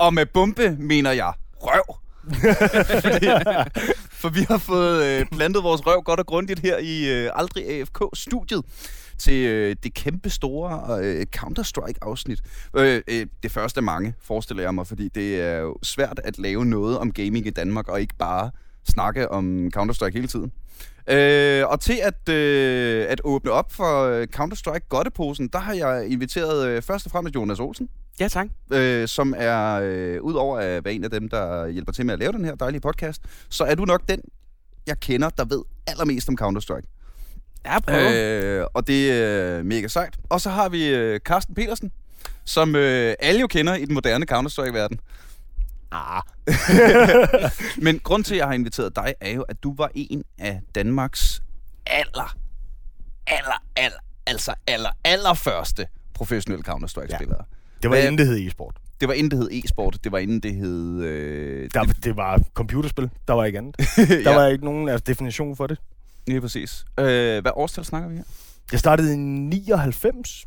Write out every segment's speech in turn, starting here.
Og med bombe mener jeg røv. Fordi, for vi har fået øh, plantet vores røv godt og grundigt her i øh, Aldrig AFK-studiet til øh, det kæmpe store øh, Counter-Strike-afsnit. Øh, øh, det første af mange, forestiller jeg mig, fordi det er jo svært at lave noget om gaming i Danmark, og ikke bare snakke om Counter-Strike hele tiden. Øh, og til at, øh, at åbne op for øh, Counter-Strike Godteposen, der har jeg inviteret øh, først og fremmest Jonas Olsen, Ja, tak. øh, som er, øh, udover at være en af dem, der hjælper til med at lave den her dejlige podcast, så er du nok den, jeg kender, der ved allermest om Counter-Strike. Ja, prøv. Øh. Øh, og det er mega sejt. Og så har vi øh, Carsten Petersen, som øh, alle jo kender i den moderne Counter-Strike-verden. Ah. Men grund til, at jeg har inviteret dig, er jo, at du var en af Danmarks aller, aller, aller, altså aller, aller første professionelle Counter-Strike-spillere. Det var Hvad- inden det hed e-sport. Det var inden det hed e-sport, det var inden det hed... Øh, Der, det var computerspil. Der var ikke andet. Der ja, var ikke nogen altså, definition for det. lige præcis. Øh, hvad årstal snakker vi her? Jeg startede i 99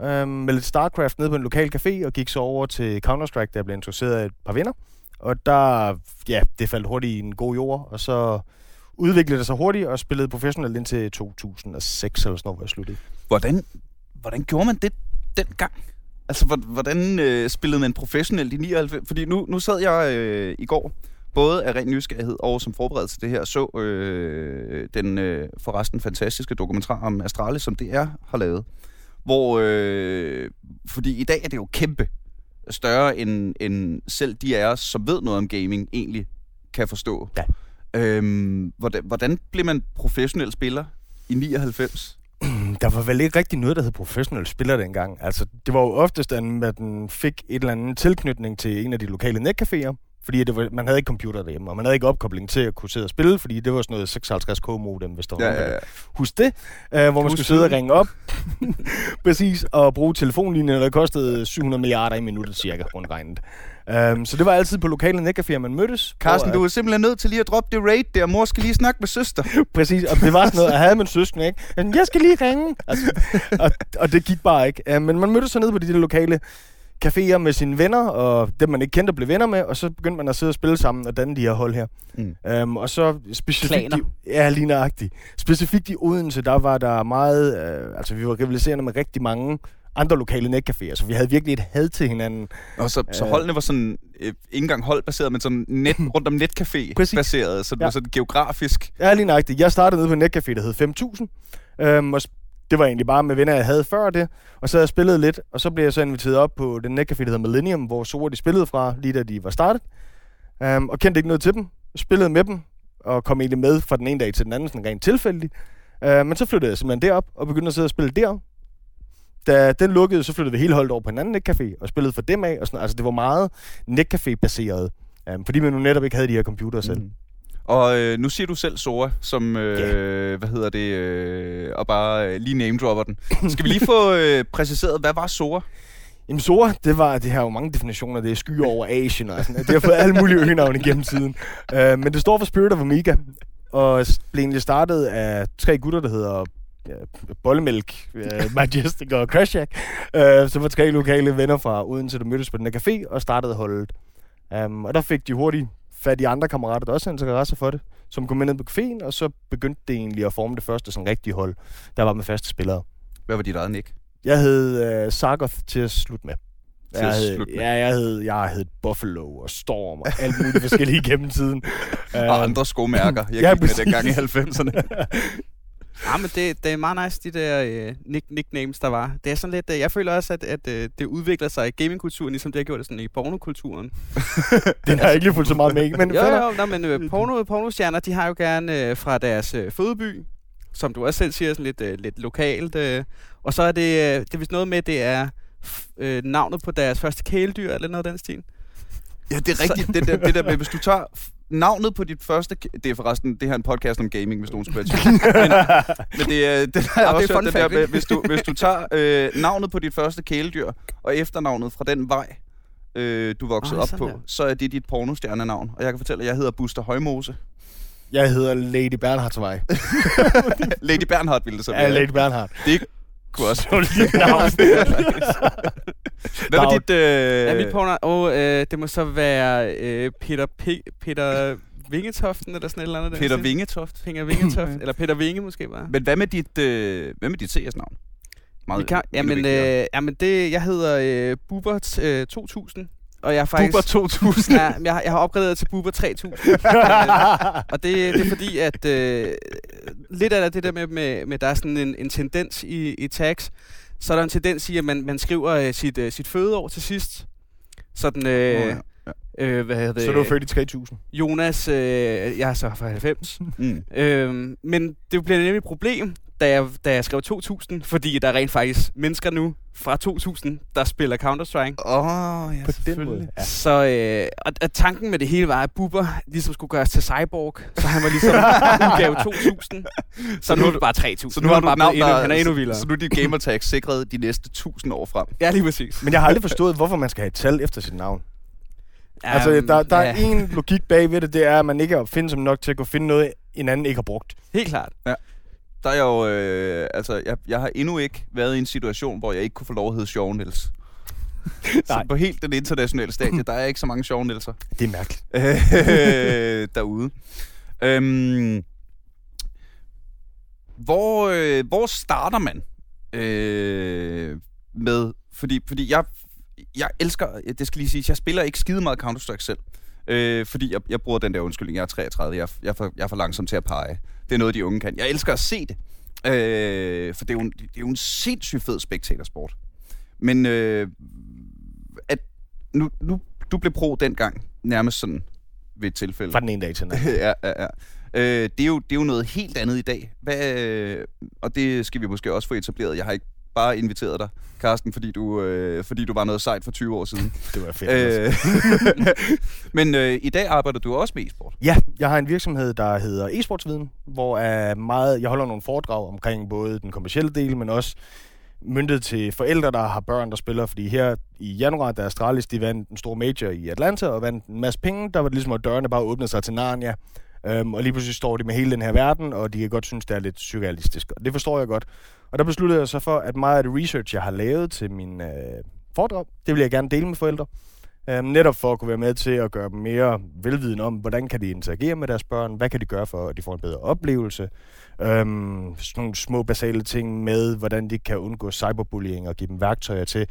øhm, med lidt StarCraft nede på en lokal café, og gik så over til Counter-Strike, der blev introduceret af et par venner. Og der, ja, det faldt hurtigt i en god jord, og så udviklede det sig hurtigt, og spillede professionelt indtil 2006 eller sådan noget, hvor jeg sluttede. Hvordan, hvordan gjorde man det dengang? Altså, hvor- hvordan øh, spillede man professionelt i 99? Fordi nu, nu sad jeg øh, i går, både af ren nysgerrighed og som forberedelse til det her, så øh, den øh, forresten fantastiske dokumentar om Astralis, som DR har lavet. Hvor, øh, fordi i dag er det jo kæmpe større, end, end selv de af os, som ved noget om gaming, egentlig kan forstå. Ja. Øhm, hvordan, hvordan blev man professionel spiller i 99? Der var vel ikke rigtig noget, der hed professionel spiller dengang. Altså, det var jo oftest, at man fik et eller andet tilknytning til en af de lokale netcaféer, fordi det var, man havde ikke computer derhjemme, og man havde ikke opkobling til at kunne sidde og spille, fordi det var sådan noget 56k modem, hvis der var Ja, ja, ja. Husk det, øh, hvor man skulle sidde og ringe op, præcis, og bruge telefonlinjen, der kostede 700 milliarder i minuttet cirka, rundt regnet. Um, så det var altid på lokale netcaféer, man mødtes. Carsten, hvor, du er simpelthen nødt til lige at droppe det raid der. Mor skal lige snakke med søster. Præcis, og det var sådan noget, jeg havde min søskende, ikke? Men jeg skal lige ringe. Altså, og, og det gik bare ikke. Uh, men man mødtes så nede på de der lokale caféer med sine venner, og dem man ikke kendte blev venner med, og så begyndte man at sidde og spille sammen og danne de her hold her. Mm. Um, og så specifikt... Klaner. I, ja, lige nøjagtigt. Specifikt i Odense, der var der meget... Uh, altså, vi var rivaliserende med rigtig mange andre lokale netcaféer, så vi havde virkelig et had til hinanden. Og så, så Øh. holdene var sådan, øh, ikke engang holdbaseret, men sådan net, rundt om netcafé Præcis. baseret. Så det Ja. var sådan geografisk. Ja, lige nøjagtigt. Jeg startede nede på en netcafé, der hed 5000. Øhm, og det var egentlig bare med venner, jeg havde før det. Og så havde jeg spillet lidt, og så blev jeg så inviteret op på den netcafé, der hedder Millennium, hvor Sora de spillede fra, lige da de var startet. Øhm, og kendte ikke noget til dem. Spillede med dem, og kom egentlig med fra den ene dag til den anden, sådan rent tilfældigt. Øh, men så flyttede jeg simpelthen derop, og begyndte at sidde og spille der. Da den lukkede, så flyttede vi hele holdet over på en anden netcafé, og spillede for dem af. Og sådan, altså, det var meget netcafé-baseret. Øhm, fordi man nu netop ikke havde de her computere selv. Mm. Og øh, nu siger du selv Sora, som, øh, hvad hedder det, øh, og bare øh, lige name-dropper den. Skal vi lige få øh, præciseret, hvad var Sora? Jamen Sora, det var, det har jo mange definitioner, det er skyer over Asien og sådan Det har fået alle mulige øgenavne gennem tiden. Uh, men det står for Spirit of Amiga, og blev egentlig startet af tre gutter, der hedder ja, Bollemælk, Majestic og Crashjack. Uh, så var tre lokale venner fra Odense, der mødtes på den her café og startede holdet. Um, og der fik de hurtigt fat i andre kammerater, der også havde interesse for det, som kom med ned på caféen, og så begyndte det egentlig at forme det første sådan rigtige hold, der var med faste spillere. Hvad var dit eget nick? Jeg hed uh, Sargoth til at slutte med. Til jeg hed, med. Ja, jeg hed, jeg hed Buffalo og Storm og alt muligt forskellige gennem tiden. Og Øhm, andre skomærker, jeg ja, gik med præcis. dengang i 90'erne. Ja, men det, det er meget nice, de der øh, nick, nicknames, der var. Det er sådan lidt, øh, jeg føler også, at, at øh, det udvikler sig i gamingkulturen, ligesom det har gjort det sådan i pornokulturen. Den har jeg ikke lige fulgt så meget med men Jo, jo, nå, men øh, porno, pornostjerner, de har jo gerne øh, fra deres øh, fødeby, som du også selv siger, sådan lidt, øh, lidt lokalt. Øh, og så er det, øh, det er vist noget med, det er øh, navnet på deres første kæledyr, eller noget af den stil. Ja, det er rigtigt. Det der, det der med, hvis du tager navnet på dit første... Det er forresten, det her er en podcast om gaming, hvis nogen skulle være men, men det er, det der er det er også fun det der fact, med, hvis du, hvis du tager øh, navnet på dit første kæledyr, og efternavnet fra den vej, øh, du voksede Ah, op på, der. så er det dit pornostjernenavn. Og jeg kan fortælle, at jeg hedder Buster Højmose. Jeg hedder Lady Bernhardsvej. Lady Bernhardt ville det så Ja. Lady Bernhard. Det er ikke Kunne også. Solidt navn. Hvad var dit... Øh... Ja, mit porno, og øh, det må så være øh, Peter, P- Peter Vingetoften, eller sådan et eller andet. Peter der. Vingetoft. Peter Vingetoft, eller Peter Vinge måske bare. Men hvad med dit, øh, hvad med dit CS-navn? Vi kan, jamen, øh, jamen det, jeg hedder øh, Bubert øh, 2000, og jeg er faktisk... Buber 2000. Ja, jeg, har- jeg har opgraderet til Buber 3000. og det, det er fordi, at øh, lidt af det der med, med, med der er sådan en, en tendens i, i tags, så er der en tendens i, at man, man skriver øh, sit, øh, sit fødeår til sidst. Sådan, øh, Nå, ja. øh, hvad hedder det? Så du er født i 3000. Jonas, øh, jeg er så fra 90. Mm. Øhm, men det bliver nemlig et problem, da jeg, da jeg skrev 2000, fordi der er rent faktisk mennesker nu fra 2000, der spiller Counter-Strike. Åh, oh, ja, På den måde. Ja. Så øh, og, og tanken med det hele var, at Bubber ligesom skulle gøres til Cyborg, så han var ligesom udgave 2000. Så nu er det bare 3000. Så nu, har han du bare navn, endnu, han er endnu vildere. Så nu er dit gamertag sikret de næste 1000 år frem. Ja, lige præcis. Men jeg har aldrig forstået, hvorfor man skal have et tal efter sit navn. Um, altså, der, der ja, er en logik bag ved det, det er, at man ikke er opfindsom nok til at kunne finde noget, en anden ikke har brugt. Helt klart. Der er jeg jo, øh, altså, jeg, jeg har endnu ikke været i en situation, hvor jeg ikke kunne få lov at hedde Sjove Niels. så på helt den internationale stadie, der er ikke så mange Sjove Nielser Det er mærkeligt. øh, derude. Øhm, hvor, øh, hvor starter man øh, med... Fordi, fordi jeg, jeg elsker... Det skal lige sige, jeg spiller ikke skide meget Counter-Strike selv. Øh, fordi jeg, jeg bruger den der undskyldning, jeg er 33, jeg, jeg, er for, jeg er for langsom til at pege. Det er noget, de unge kan. Jeg elsker at se det. Øh, for det er, jo en, det er jo en sindssygt fed spektatorsport. Men øh, at nu, nu, du blev pro dengang, nærmest sådan ved et tilfælde. Fra den ene dag til den anden. ja, ja, ja. Øh, det, er jo, det er jo noget helt andet i dag. Hvad, øh, og det skal vi måske også få etableret. Jeg har ikke bare inviteret dig, Carsten, fordi du, øh, fordi du var noget sejt for 20 år siden. Det var fedt. øh, men øh, i dag arbejder du også med e-sport. Ja, jeg har en virksomhed, der hedder eSportsviden, hvor er meget, jeg holder nogle foredrag omkring både den kommercielle del, men også myndet til forældre, der har børn, der spiller. Fordi her i januar, da Astralis de vandt en stor major i Atlanta og vandt en masse penge, der var det ligesom, at dørene bare åbnede sig til Narnia. Um, og lige pludselig står de med hele den her verden, og de kan godt synes, det er lidt surrealistisk. Og det forstår jeg godt. Og der besluttede jeg så for, at meget af det research, jeg har lavet til min øh, foredrag, det vil jeg gerne dele med forældre. Um, netop for at kunne være med til at gøre dem mere velviden om, hvordan kan de interagere med deres børn, hvad kan de gøre for, at de får en bedre oplevelse. Um, sådan nogle små basale ting med, hvordan de kan undgå cyberbullying og give dem værktøjer til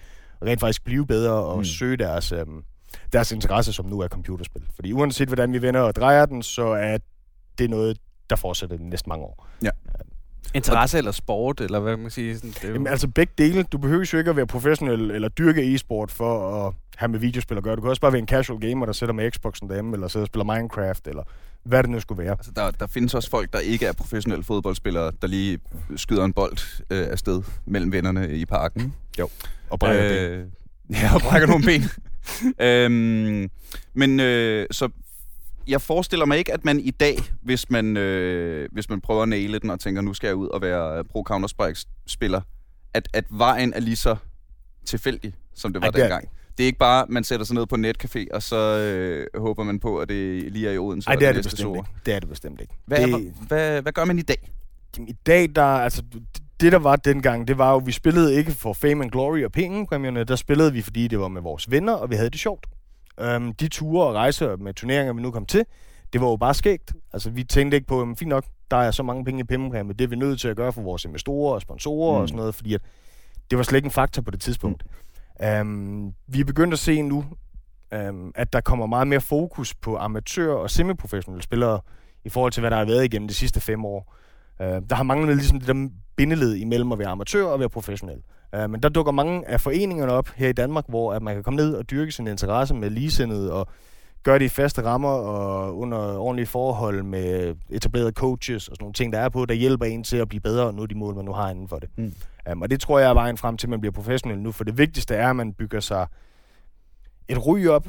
rent faktisk blive bedre og Mm. søge deres, um, deres interesse, som nu er computerspil. Fordi uanset hvordan vi vender og drejer den, så er det noget, der fortsætter de næste mange år. Interesse eller sport, eller hvad kan man sige. Sådan, det er jo- Jamen, altså begge dele. Du behøver jo ikke at være professionel eller dyrke e-sport for at have med videospil at gøre. Du kan også bare være en casual gamer, der sætter med Xboxen derhjemme, eller sidder og spiller Minecraft, eller hvad det nu skulle være. Altså, der, der findes også folk, der ikke er professionelle fodboldspillere, der lige skyder en bold øh, afsted mellem vennerne i parken. Og brækker øh, øh, Ja, og brækker nogle ben. øhm, men øh, så jeg forestiller mig ikke, at man i dag, hvis man, øh, hvis man prøver at næle den og tænker, nu skal jeg ud og være pro Counter-Strike-spiller, at, at vejen er lige så tilfældig, som det var det er- dengang. Det er ikke bare, man sætter sig ned på netcafé, og så øh, håber man på, at det lige er i Odense. Nej, det er det næste bestemt ikke. Det er det bestemt ikke. Hvad, det, det... hvad, hvad gør man i dag? Jamen, I dag, der, altså, det der var dengang, det var jo, vi spillede ikke for fame and glory og pengepræmierne, der spillede vi, fordi det var med vores venner, og vi havde det sjovt. Um, de ture og rejser med turneringer, vi nu kom til, det var jo bare skægt. Altså, vi tænkte ikke på, jamen, fint nok, der er så mange penge i pengepræmie, det er vi nødt til at gøre for vores investorer og sponsorer mm. og sådan noget, fordi at det var slet ikke en faktor på det tidspunkt. Mm. Um, vi er begyndt at se nu, um, at der kommer meget mere fokus på amatør- og semiprofessionelle spillere, i forhold til, hvad der har været igennem de sidste fem år. Uh, der har manglet ligesom det der bindeled imellem at være amatør og være professionel. Uh, men der dukker mange af foreningerne op her i Danmark, hvor at man kan komme ned og dyrke sin interesse med ligesindede og gøre det i faste rammer og under ordentlige forhold med etablerede coaches og sådan nogle ting, der er på, der hjælper en til at blive bedre og nå de mål, man nu har inden for det. Mm. Um, og det tror jeg er vejen frem til, at man bliver professionel nu, for det vigtigste er, at man bygger sig et ry op.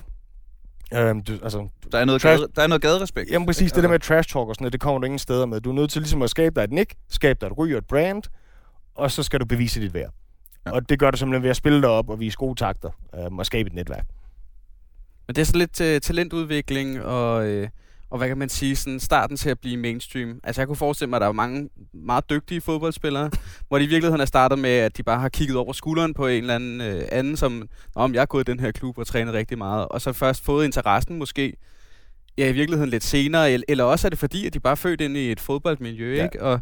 Um, du, altså, Der er noget, Trash- gade, der er noget gaderespekt. Jamen præcis, det der med trash talk og sådan noget, det kommer du ingen steder med. Du er nødt til ligesom at skabe dig et nick, skabe dig et ry og et brand, og så skal du bevise dit værd. Ja. Ja. Og det gør du simpelthen ved at spille dig op og vise gode takter øhm, og skabe et netværk. Men det er så lidt uh, talentudvikling og, uh, og hvad kan man sige, sådan starten til at blive mainstream. Altså jeg kunne forestille mig, at der er mange meget dygtige fodboldspillere, hvor de i virkeligheden er startet med, at de bare har kigget over skulderen på en eller anden øh, anden, som, om jeg er gået i den her klub og trænet rigtig meget, og så først fået interessen måske, ja i virkeligheden lidt senere, eller, eller også er det fordi, at de bare er født ind i et fodboldmiljø, Ja. ikke? Og,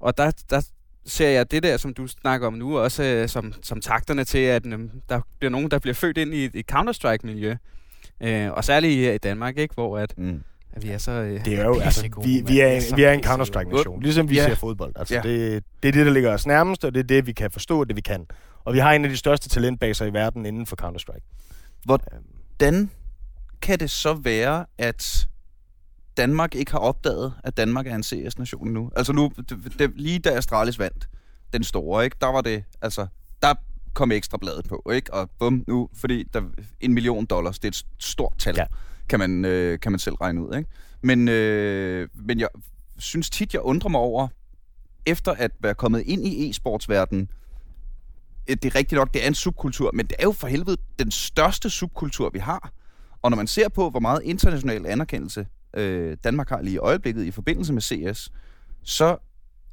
og der, der ser jeg det der, som du snakker om nu, også øh, som, som takterne til, at øh, der bliver nogen, der bliver født ind i et, et Counter-Strike-miljø. Øh, og særligt her i Danmark, ikke? hvor at, Mm. At vi er så øh, Det er jo, altså, vi, vi, er, Vi en, så vi er en. Counter-Strike-nation, ligesom vi Ja. ser fodbold. Altså, Ja. det, det er det, der ligger os nærmest, og det er det, vi kan forstå, og det vi kan. Og vi har en af de største talentbaser i verden inden for Counter-Strike. Hvordan kan det så være, at Danmark ikke har opdaget, at Danmark er en CS-nation nu? Altså nu, det, det, lige da Astralis vandt den store, ikke, der var det, altså, der kom ekstra bladet på, ikke? Og bum, nu, fordi der, en million dollars, det er et stort tal, Ja kan, man, øh, kan man selv regne ud, ikke? Men, øh, men jeg synes tit, jeg undrer mig over, efter at være kommet ind i e-sportsverdenen, det er rigtigt nok, det er en subkultur, men det er jo for helvede den største subkultur, vi har. Og når man ser på, hvor meget international anerkendelse øh, Danmark har lige i øjeblikket i forbindelse med CS, så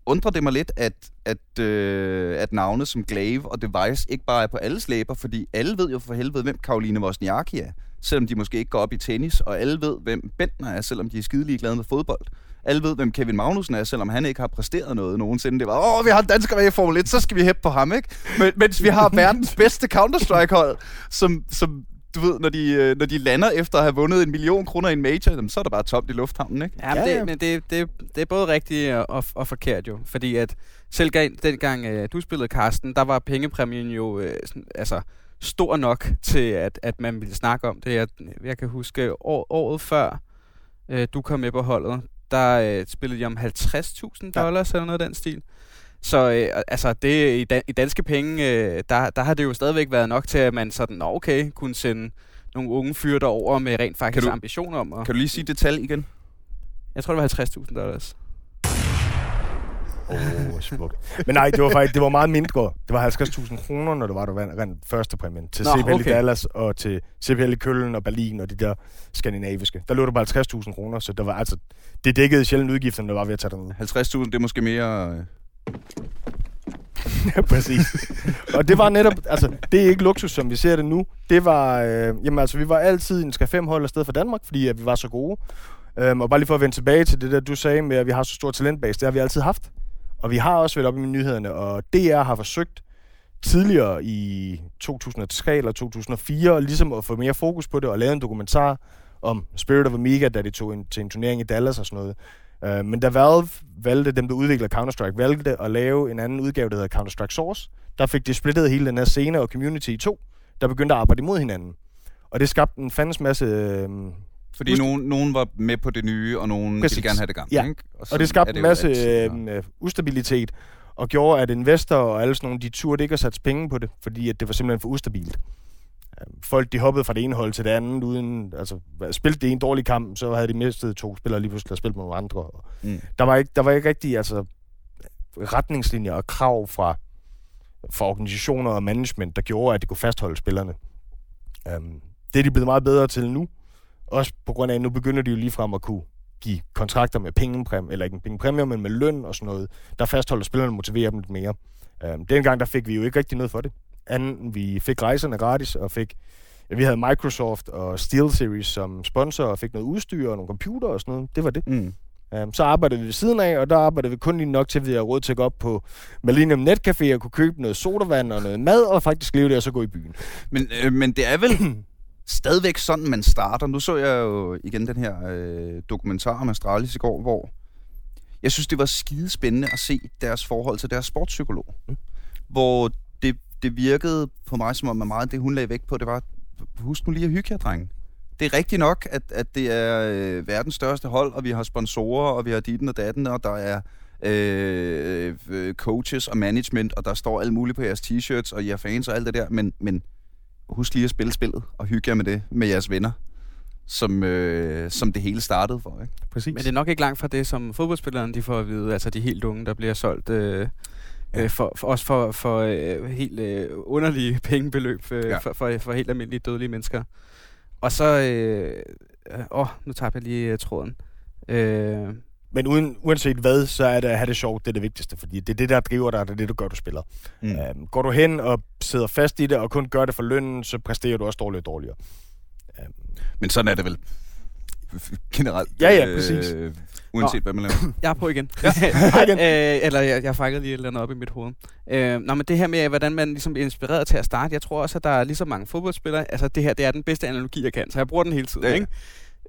undrer det mig lidt, at, at, øh, at navne som Glaive og Device ikke bare er på alles læber, fordi alle ved jo for helvede, hvem Karoline Wozniacki er, selvom de måske ikke går op i tennis, og alle ved, hvem Bentner er, selvom de er skidelig glade med fodbold. Alle ved, hvem Kevin Magnussen er, selvom han ikke har præsteret noget nogensinde. Det var, åh, vi har en dansker med i Formel 1, så skal vi hæppe på ham, ikke? Men, mens vi har verdens bedste Counter-Strike-hold, som, som du ved, når de, øh, når de lander efter at have vundet en million kroner i en major, så er der bare tomt i lufthavnen, ikke? Ja, men, Ja, det, ja. men det, det, det er både rigtigt og, og, forkert jo. Fordi at selv gang, dengang øh, du spillede Karsten, der var pengepræmien jo øh, sådan, altså, stor nok til, at, at man ville snakke om det. Jeg, jeg kan huske år, året før øh, du kom med på holdet, der øh, spillede jeg om 50.000 dollars eller noget af den stil. Så øh, altså det, i, dan- i danske penge, øh, der, der har det jo stadigvæk været nok til, at man sådan, "Nå, okay, kunne sende nogle unge fyre derover med rent faktisk du- ambition om. at- Kan du lige sige det tal igen? jeg tror, det var 50.000 dollars. Åh, oh, smukt. Men nej, det var faktisk det var meget mindre. Det var 50.000 kroner, når det var, der vandt første præmien. Til Nå, CPL i okay. Dallas og til CPL i Køln og Berlin og de der skandinaviske. Der lå der bare 50.000 kroner, så der var altså, det dækkede sjældent udgifterne, der var ved at tage derned. 50.000, det er måske mere... Øh, Ja, præcis. og det var netop, altså, det er ikke luksus, som vi ser det nu. Det var, øh, jamen altså, vi var altid en skal fem hold afsted for Danmark, fordi at vi var så gode. Øhm, og bare lige for at vende tilbage til det der, du sagde med, at vi har så stor talentbase, det har vi altid haft. Og vi har også været op i nyhederne, og DR har forsøgt tidligere i 2003 eller 2004, ligesom at få mere fokus på det og lave en dokumentar om Spirit of Amiga, da de tog en, til en turnering i Dallas og sådan noget. Uh, men da Valve valgte, dem der udvikler Counter-Strike, valgte at lave en anden udgave, der hedder Counter-Strike Source, der fik de splittet hele den her scene og community i to, der begyndte at arbejde imod hinanden. Og det skabte en fandens masse... Øh, fordi Husk- nogen, nogen var med på det nye, og nogen Præcis. ville gerne have det gamle, Ja. ikke? og sådan det skabte en masse altid, øh, ustabilitet, og gjorde, at investorer og alle sådan nogle, de turde ikke at sætte penge på det, fordi at det var simpelthen for ustabilt. Øh, Folk, de hoppede fra det ene hold til det andet, uden, altså, spilte det en dårlig kamp, så havde de mistet to spillere lige pludselig og spillet med nogle andre. Og Mm. Der var ikke, der var ikke rigtig, altså, retningslinjer og krav fra, fra organisationer og management, der gjorde, at de kunne fastholde spillerne. Um, det er de blevet meget bedre til nu. Også på grund af, at nu begynder de jo ligefrem at kunne give kontrakter med pengepræmier, eller ikke en pengepræmier, men med løn og sådan noget, der fastholder spillerne og motiverer dem lidt mere. Um, dengang der fik vi jo ikke rigtig noget for det. Anden, vi fik rejserne gratis, og fik, ja, vi havde Microsoft og SteelSeries som sponsor, og fik noget udstyr og nogle computer og sådan noget. Det var det. Mm. Um, så arbejdede vi ved siden af, og der arbejdede vi kun lige nok til, at vi havde råd til at gå op på Millennium Netcafé og kunne købe noget sodavand og noget mad, og faktisk leve der og så gå i byen. Men, øh, men det er vel stadigvæk sådan, man starter. Nu så jeg jo igen den her øh, dokumentar om Astralis i går, hvor jeg synes, det var skide spændende at se deres forhold til deres sportspsykolog. Mm. Hvor det, det virkede på mig, som om at meget det, hun lagde vægt på, det var, husk nu lige at hygge jer, drenge. Det er rigtigt nok, at, at det er øh, verdens største hold, og vi har sponsorer, og vi har ditten og datten, og der er øh, øh, coaches og management, og der står alt muligt på jeres t-shirts, og I er fans og alt det der, men, men husk lige at spille spillet, og hygge jer med det, med jeres venner, som, øh, som det hele startede for, ikke? Præcis. Men det er nok ikke langt fra det, som fodboldspillerne de får at vide. Altså de helt unge, der bliver solgt øh, Ja. øh, for, for, også for, for øh, helt øh, underlige pengebeløb øh, Ja. ja. for, for, for helt almindelige dødelige mennesker. Og så... Øh, øh, åh, nu tager jeg lige øh, tråden. Øh, Men uden, uanset hvad, så er det at have det sjovt, det er det vigtigste, fordi det er det, der driver dig, det er det, der gør, du spiller. Mm. Øhm, går du hen og sidder fast i det, og kun gør det for lønnen, så præsterer du også dårligere og dårligere. Men sådan er det vel generelt. Ja, ja, præcis. Øh, uanset hvad man laver. jeg er på igen. igen. øh, eller jeg, jeg fangede lige et eller andet op i mit hoved. Øh, nå, men det her med, hvordan man ligesom bliver inspireret til at starte, jeg tror også, at der er lige så mange fodboldspillere. Altså, det her, det er den bedste analogi, jeg kan, så jeg bruger den hele tiden, Ja, ja. ikke?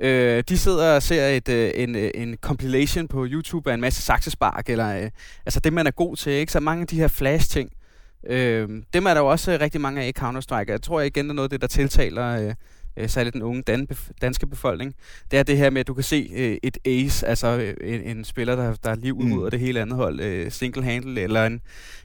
Øh, de sidder og ser et, øh, en, øh, en compilation på YouTube af en masse saksespark, eller øh, altså det, man er god til, ikke? Så mange af de her flash-ting, øh, dem er der jo også øh, rigtig mange af i Counter-Strike. Jeg tror igen, det er noget af det, der tiltaler øh, øh, særligt den unge dan- danske befolkning. Det er det her med, at du kan se øh, et ace, altså en, en spiller, der, der lige udrydder Mm. det hele andet hold, øh, single handle, eller en,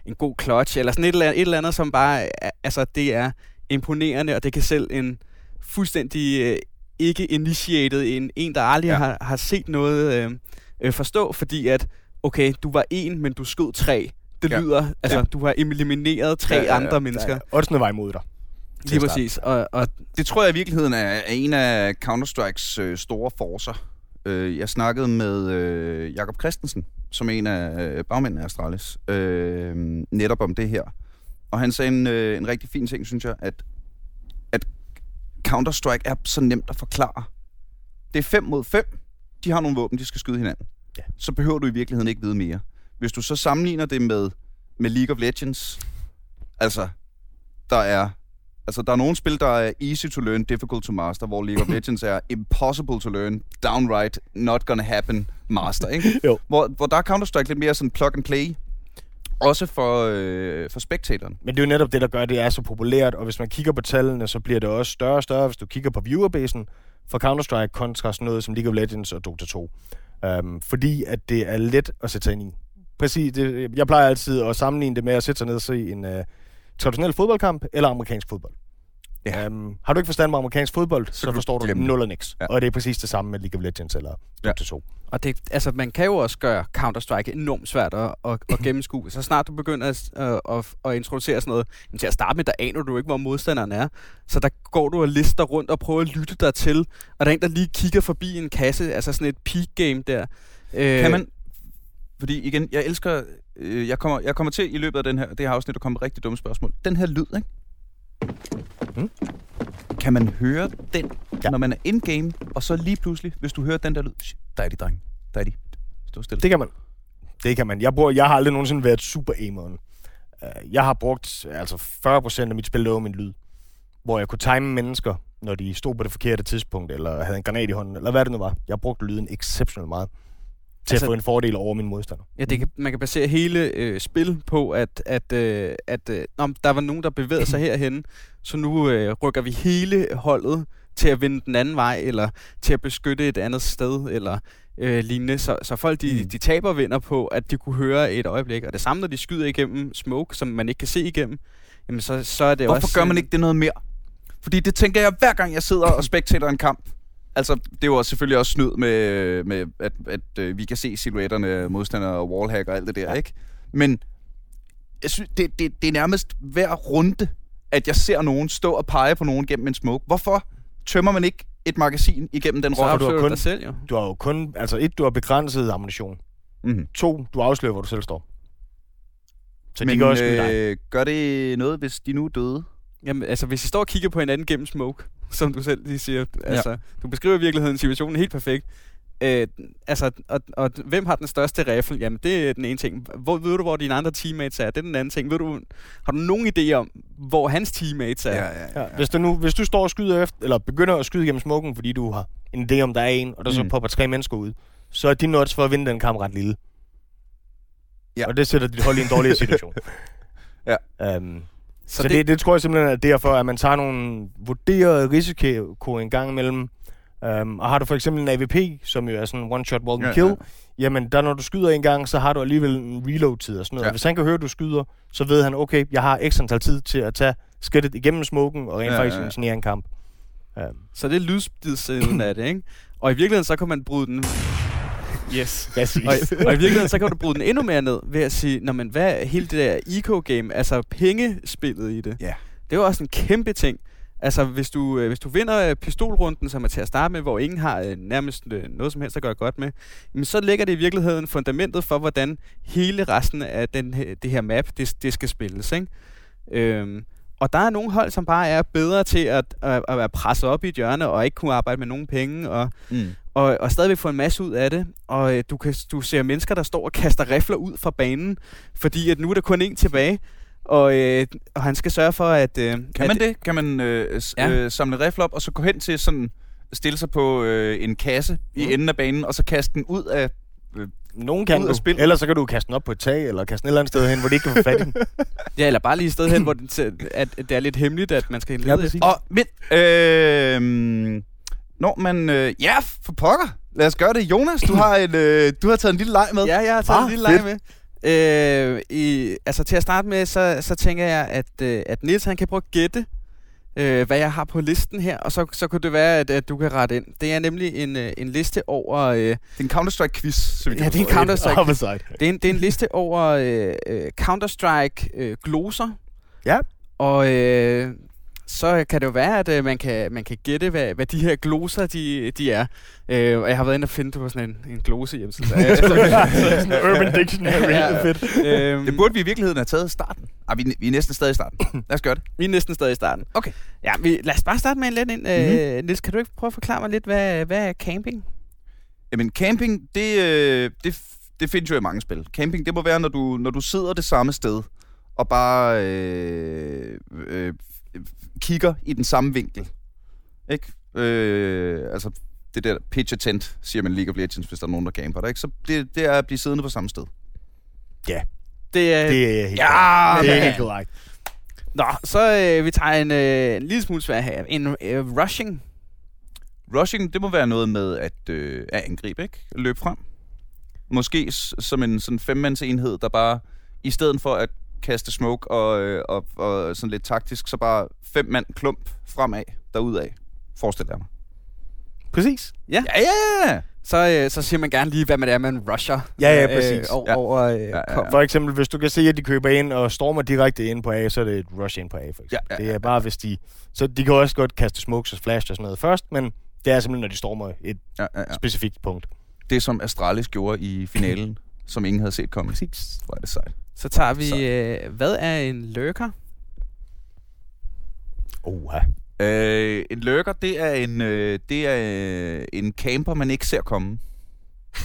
en god clutch, eller sådan et eller, andet, et eller andet, som bare, altså det er imponerende, og det kan selv en fuldstændig øh, ikke initiated, en, en der aldrig Ja. har, har set noget øh, øh, forstå, fordi at, okay, du var en, men du skød tre. Det Ja. lyder, altså Ja. du har elimineret tre Ja, ja, ja, andre mennesker. Oddsene var imod dig. Lige præcis. Og, og Det tror jeg i virkeligheden er er en af Counter-Strikes øh, store forcer. Øh, jeg snakkede med øh, Jakob Christensen, som er en af øh, bagmændene af Astralis, øh, netop om det her. Og han sagde en, øh, en rigtig fin ting, synes jeg, at Counter-Strike er så nemt at forklare. Det er 5 mod 5. De har nogle våben, de skal skyde hinanden. Ja. Så behøver du i virkeligheden ikke vide mere. Hvis du så sammenligner det med, med League of Legends, altså, der er Altså, der er nogle spil, der er easy to learn, difficult to master, hvor League of Legends er impossible to learn, downright not gonna happen master, ikke? Jo. Hvor, hvor der er Counter-Strike lidt mere sådan plug and play, også for, øh, for spektatoren. Men det er jo netop det, der gør, at det er så populært, og hvis man kigger på tallene, så bliver det også større og større, hvis du kigger på viewerbasen for Counter-Strike kontra sådan noget som League of Legends og Dota 2. Um, øhm, fordi at det er let at sætte sig ind i. Præcis, det, jeg plejer altid at sammenligne det med at sætte sig ned og se en uh, traditionel fodboldkamp eller amerikansk fodbold. Ja. Um, har du ikke forstand på amerikansk fodbold, så, så du forstår du nul og niks. Ja. Og det er præcis det samme med League of Legends eller Ja. Dota 2. Og det, altså, man kan jo også gøre Counter-Strike enormt svært at, at, at gennemskue. Så snart du begynder at, at, at, at introducere sådan noget, jamen, til at starte med, der aner du ikke, hvor modstanderen er. Så der går du og lister rundt og prøver at lytte dig til. Og der er en, der lige kigger forbi en kasse, altså sådan et peak game der. Øh, Kan man... Fordi igen, jeg elsker... Øh, jeg, kommer, jeg kommer til i løbet af den her, det her afsnit at komme med rigtig dumme spørgsmål. Den her lyd, ikke? Mm. Kan man høre den, ja. Når man er in-game, og så lige pludselig, hvis du hører den der lyd, der er de, dreng. Der er de. Stå stille. Det kan man. Det kan man. Jeg, bruger, jeg har aldrig nogensinde været super aimeren. Uh, jeg har brugt altså 40% af mit spil, det var min lyd. Hvor jeg kunne time mennesker, når de stod på det forkerte tidspunkt, eller havde en granat i hånden, eller hvad det nu var. Jeg brugte lyden exceptionelt meget. Til altså, at få en fordel over min modstander. Ja, det kan, man kan basere hele øh, spil på, at, at, øh, at øh, nå, der var nogen, der bevægede sig herhen, så nu øh, rykker vi hele holdet til at vende den anden vej, eller til at beskytte et andet sted, eller øh, lignende. Så, så folk, de, Mm. de taber vinder på, at de kunne høre et øjeblik. Og det samme, når de skyder igennem smoke, som man ikke kan se igennem, jamen så, så er det Hvorfor også... gør man øh, ikke det noget mere? Fordi det tænker jeg, hver gang jeg sidder og spectator en kamp. Altså, det er jo også selvfølgelig også snyd med, med at, at øh, vi kan se silhuetterne, modstandere og wallhack og alt det der, ja. ikke? Men jeg synes, det, det, det er nærmest hver runde, at jeg ser nogen stå og pege på nogen gennem en smoke. Hvorfor tømmer man ikke et magasin igennem den rotte? du har kun- dig selv jo. Du har jo kun, altså et, du har begrænset ammunition. Mm-hmm. To, du afslører, hvor du selv står. Så Men de kan også skyde dig. øh, gør det noget, hvis de nu er døde? Jamen, altså, hvis I står og kigger på hinanden gennem smoke, som du selv lige siger, altså, ja. du beskriver i virkeligheden situationen helt perfekt. Øh, altså, og, og, hvem har den største rifle? Jamen, det er den ene ting. Hvor, ved du, hvor dine andre teammates er? Det er den anden ting. Ved du, har du nogen idé om, hvor hans teammates er? ja, Ja, hvis, du nu, hvis du står og skyder efter, eller begynder at skyde gennem smoken, fordi du har en idé om, der er en, og der mm. så popper tre mennesker ud, så er din odds for at vinde den kamp ret lille. Ja. Og det sætter dit hold i en dårligere situation. Ja. Um, så, så det, det, det tror jeg simpelthen er derfor, at man tager nogle vurderede risiko en gang imellem. Um, og har du for eksempel en AVP, som jo er sådan en one-shot wall Ja, ja, kill, ja. ja. jamen der når du skyder en gang, så har du alligevel en reload-tid og sådan noget. Ja. Hvis han kan høre, at du skyder, så ved han, okay, jeg har x antal tid til at tage skridtet igennem smoken og rent Ja, ja, faktisk ja, ja. ingeniere en kamp. Um, Så det er lydspidssiden af det, ikke? Og i virkeligheden, så kan man bryde den... Yes. Præcis. og, og i virkeligheden, så kan du bryde den endnu mere ned ved at sige, Nå, men hvad er hele det der eco-game, altså pengespillet i det? Ja. Det er jo også en kæmpe ting. Altså, hvis du, øh, hvis du vinder øh, pistolrunden, som er til at starte med, hvor ingen har øh, nærmest øh, noget som helst at gøre godt med, jamen, så lægger det i virkeligheden fundamentet for, hvordan hele resten af den, her- det her map, det, det skal spilles. Ikke? Øhm, og der er nogle hold, som bare er bedre til at, at, at være presset op i et hjørne, og ikke kunne arbejde med nogen penge, og, Mm. Og, og stadigvæk få en masse ud af det. Og øh, du, kan, du ser mennesker, der står og kaster rifler ud fra banen, fordi at nu er der kun én tilbage, og, øh, og han skal sørge for, at... Øh, Kan at, man det? Kan man øh, s- Ja. øh, samle rifler op, og så gå hen til sådan, stille sig på øh, en kasse Mm. i enden af banen, og så kaste den ud af... Nogen kan Ud af du. spil. Ellers så kan du kaste den op på et tag, eller kaste den et eller andet sted hen, hvor de ikke kan få fat i den. Ja, eller bare lige et sted hen, hvor den, ser- at, at det er lidt hemmeligt, at man skal lede Ja, efter. Og, men, øh, når man... Øh, ja, for pokker! Lad os gøre det. Jonas, du har, en, øh, du har taget en lille leg med. Ja, jeg har taget Ah, en lille leg med. Øh, i, altså til at starte med, så, så tænker jeg, at, øh, at Nils han kan prøve at gætte, øh, hvad jeg har på listen her, og så, så kunne det være, at, at du kan rette ind. Det er nemlig en, øh, en liste over... Øh, Det er en Counter-Strike-quiz. så vidt Ja, jeg det er en. Counter-Strike. Homicide. det, er en, det er en liste over øh, øh, Counter-Strike øh, gloser. Ja. Og øh, så kan det jo være, at øh, man, kan, man kan gætte, hvad, hvad de her gloser de, de er. Øh, og jeg har været inde og finde det på sådan en, en glose hjemmeside. Urban Dictionary, Ja. det fedt. øhm, Det burde vi i virkeligheden have taget i starten. Ej, vi, er- vi er næsten stadig i starten. Lad os gøre det. Vi er næsten stadig i starten. Okay. Ja, vi, lad os bare starte med en lidt ind. Mhm. Øh, Niels, kan du ikke prøve at forklare mig lidt, hvad, hvad er camping? Jamen, camping, det, øh, det, det findes jo i mange spil. Camping, det må være, når du, når du sidder det samme sted, og bare øh, øh, kigger i den samme vinkel. Ikke? Øh, altså, det der pitch a tent, siger man League of Legends, hvis der er nogen, der camper der, ikke? Så det, det er at blive siddende på samme sted. Det er... Det er helt Ja, korrekt. Det er helt korrekt. Nå, så øh, vi tager en, øh, en lille smule svær her. En øh, rushing. Rushing, det må være noget med at, øh, at angribe, ikke? Løbe frem. Måske som en sådan femmands enhed, der bare, i stedet for at kaste smoke og, øh, og, og sådan lidt taktisk, så bare fem mand klump fremad, derudad. Forestil dig mig. Præcis. Ja, ja! Så, øh, så siger man gerne lige, hvad man er, man rusher. Ja, ja, præcis. Øh, over, Ja. over øh, Ja, ja, ja. For eksempel, hvis du kan se, at de køber ind og stormer direkte ind på A, så er det et rush ind på A, for eksempel. Ja, ja, Det ja, er bare, hvis de... Så de kan også godt kaste smokes og flash og sådan noget først, men det er simpelthen, når de stormer et ja, ja, ja. specifikt punkt. Det, som Astralis gjorde i finalen, som ingen havde set komme. Præcis. Hvor er det sejt. Så tager vi, Så. øh, hvad er en lurker? Oha. Øh, en lurker, det er en, øh, det er øh, en camper, man ikke ser komme.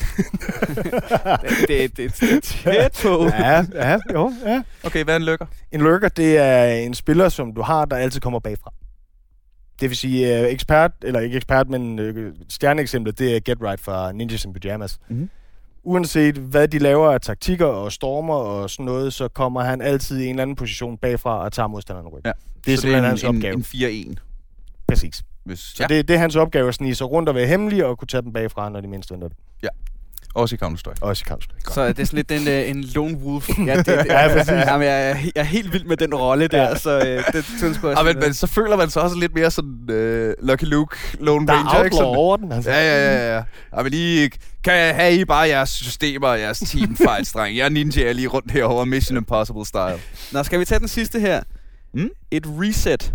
det, det, det, det er tæt på. Ja, ja, jo, ja. Okay, hvad er en lurker? En lurker, det er en spiller, som du har, der altid kommer bagfra. Det vil sige, uh, ekspert, eller ikke ekspert, men uh, stjerneeksemplet, det er Get Right fra Ninjas in Pyjamas. Mhm. Uanset hvad de laver af taktikker og stormer og sådan noget, så kommer han altid i en eller anden position bagfra og tager modstanderen ryg. Ja. Det er Så simpelthen en, hans en, opgave. En 4-1. Præcis. Hvis, Så det, det er hans opgave at snige sig rundt og være hemmelig og kunne tage dem bagfra, når de mindst venter det. Også i Counter-Strike. Også i Counter-Strike. Så det er sådan lidt en, øh, en lone wolf. Ja, det, det, Ja, præcis. Jamen, jeg, er jeg er helt vild med den rolle der, Ja. så øh, det synes jeg Ja, men, men så føler man sig også lidt mere sådan øh, Lucky Luke, Lone Der er Ranger, ikke outlaw sådan? over den, altså. Ja, ja, ja, ja. ja men lige, kan jeg have I bare jeres systemer og jeres teamfights, dreng? Jeg er ninja jeg er lige rundt herovre, Mission Impossible style. Nå, skal vi tage den sidste her? Mm? Et reset.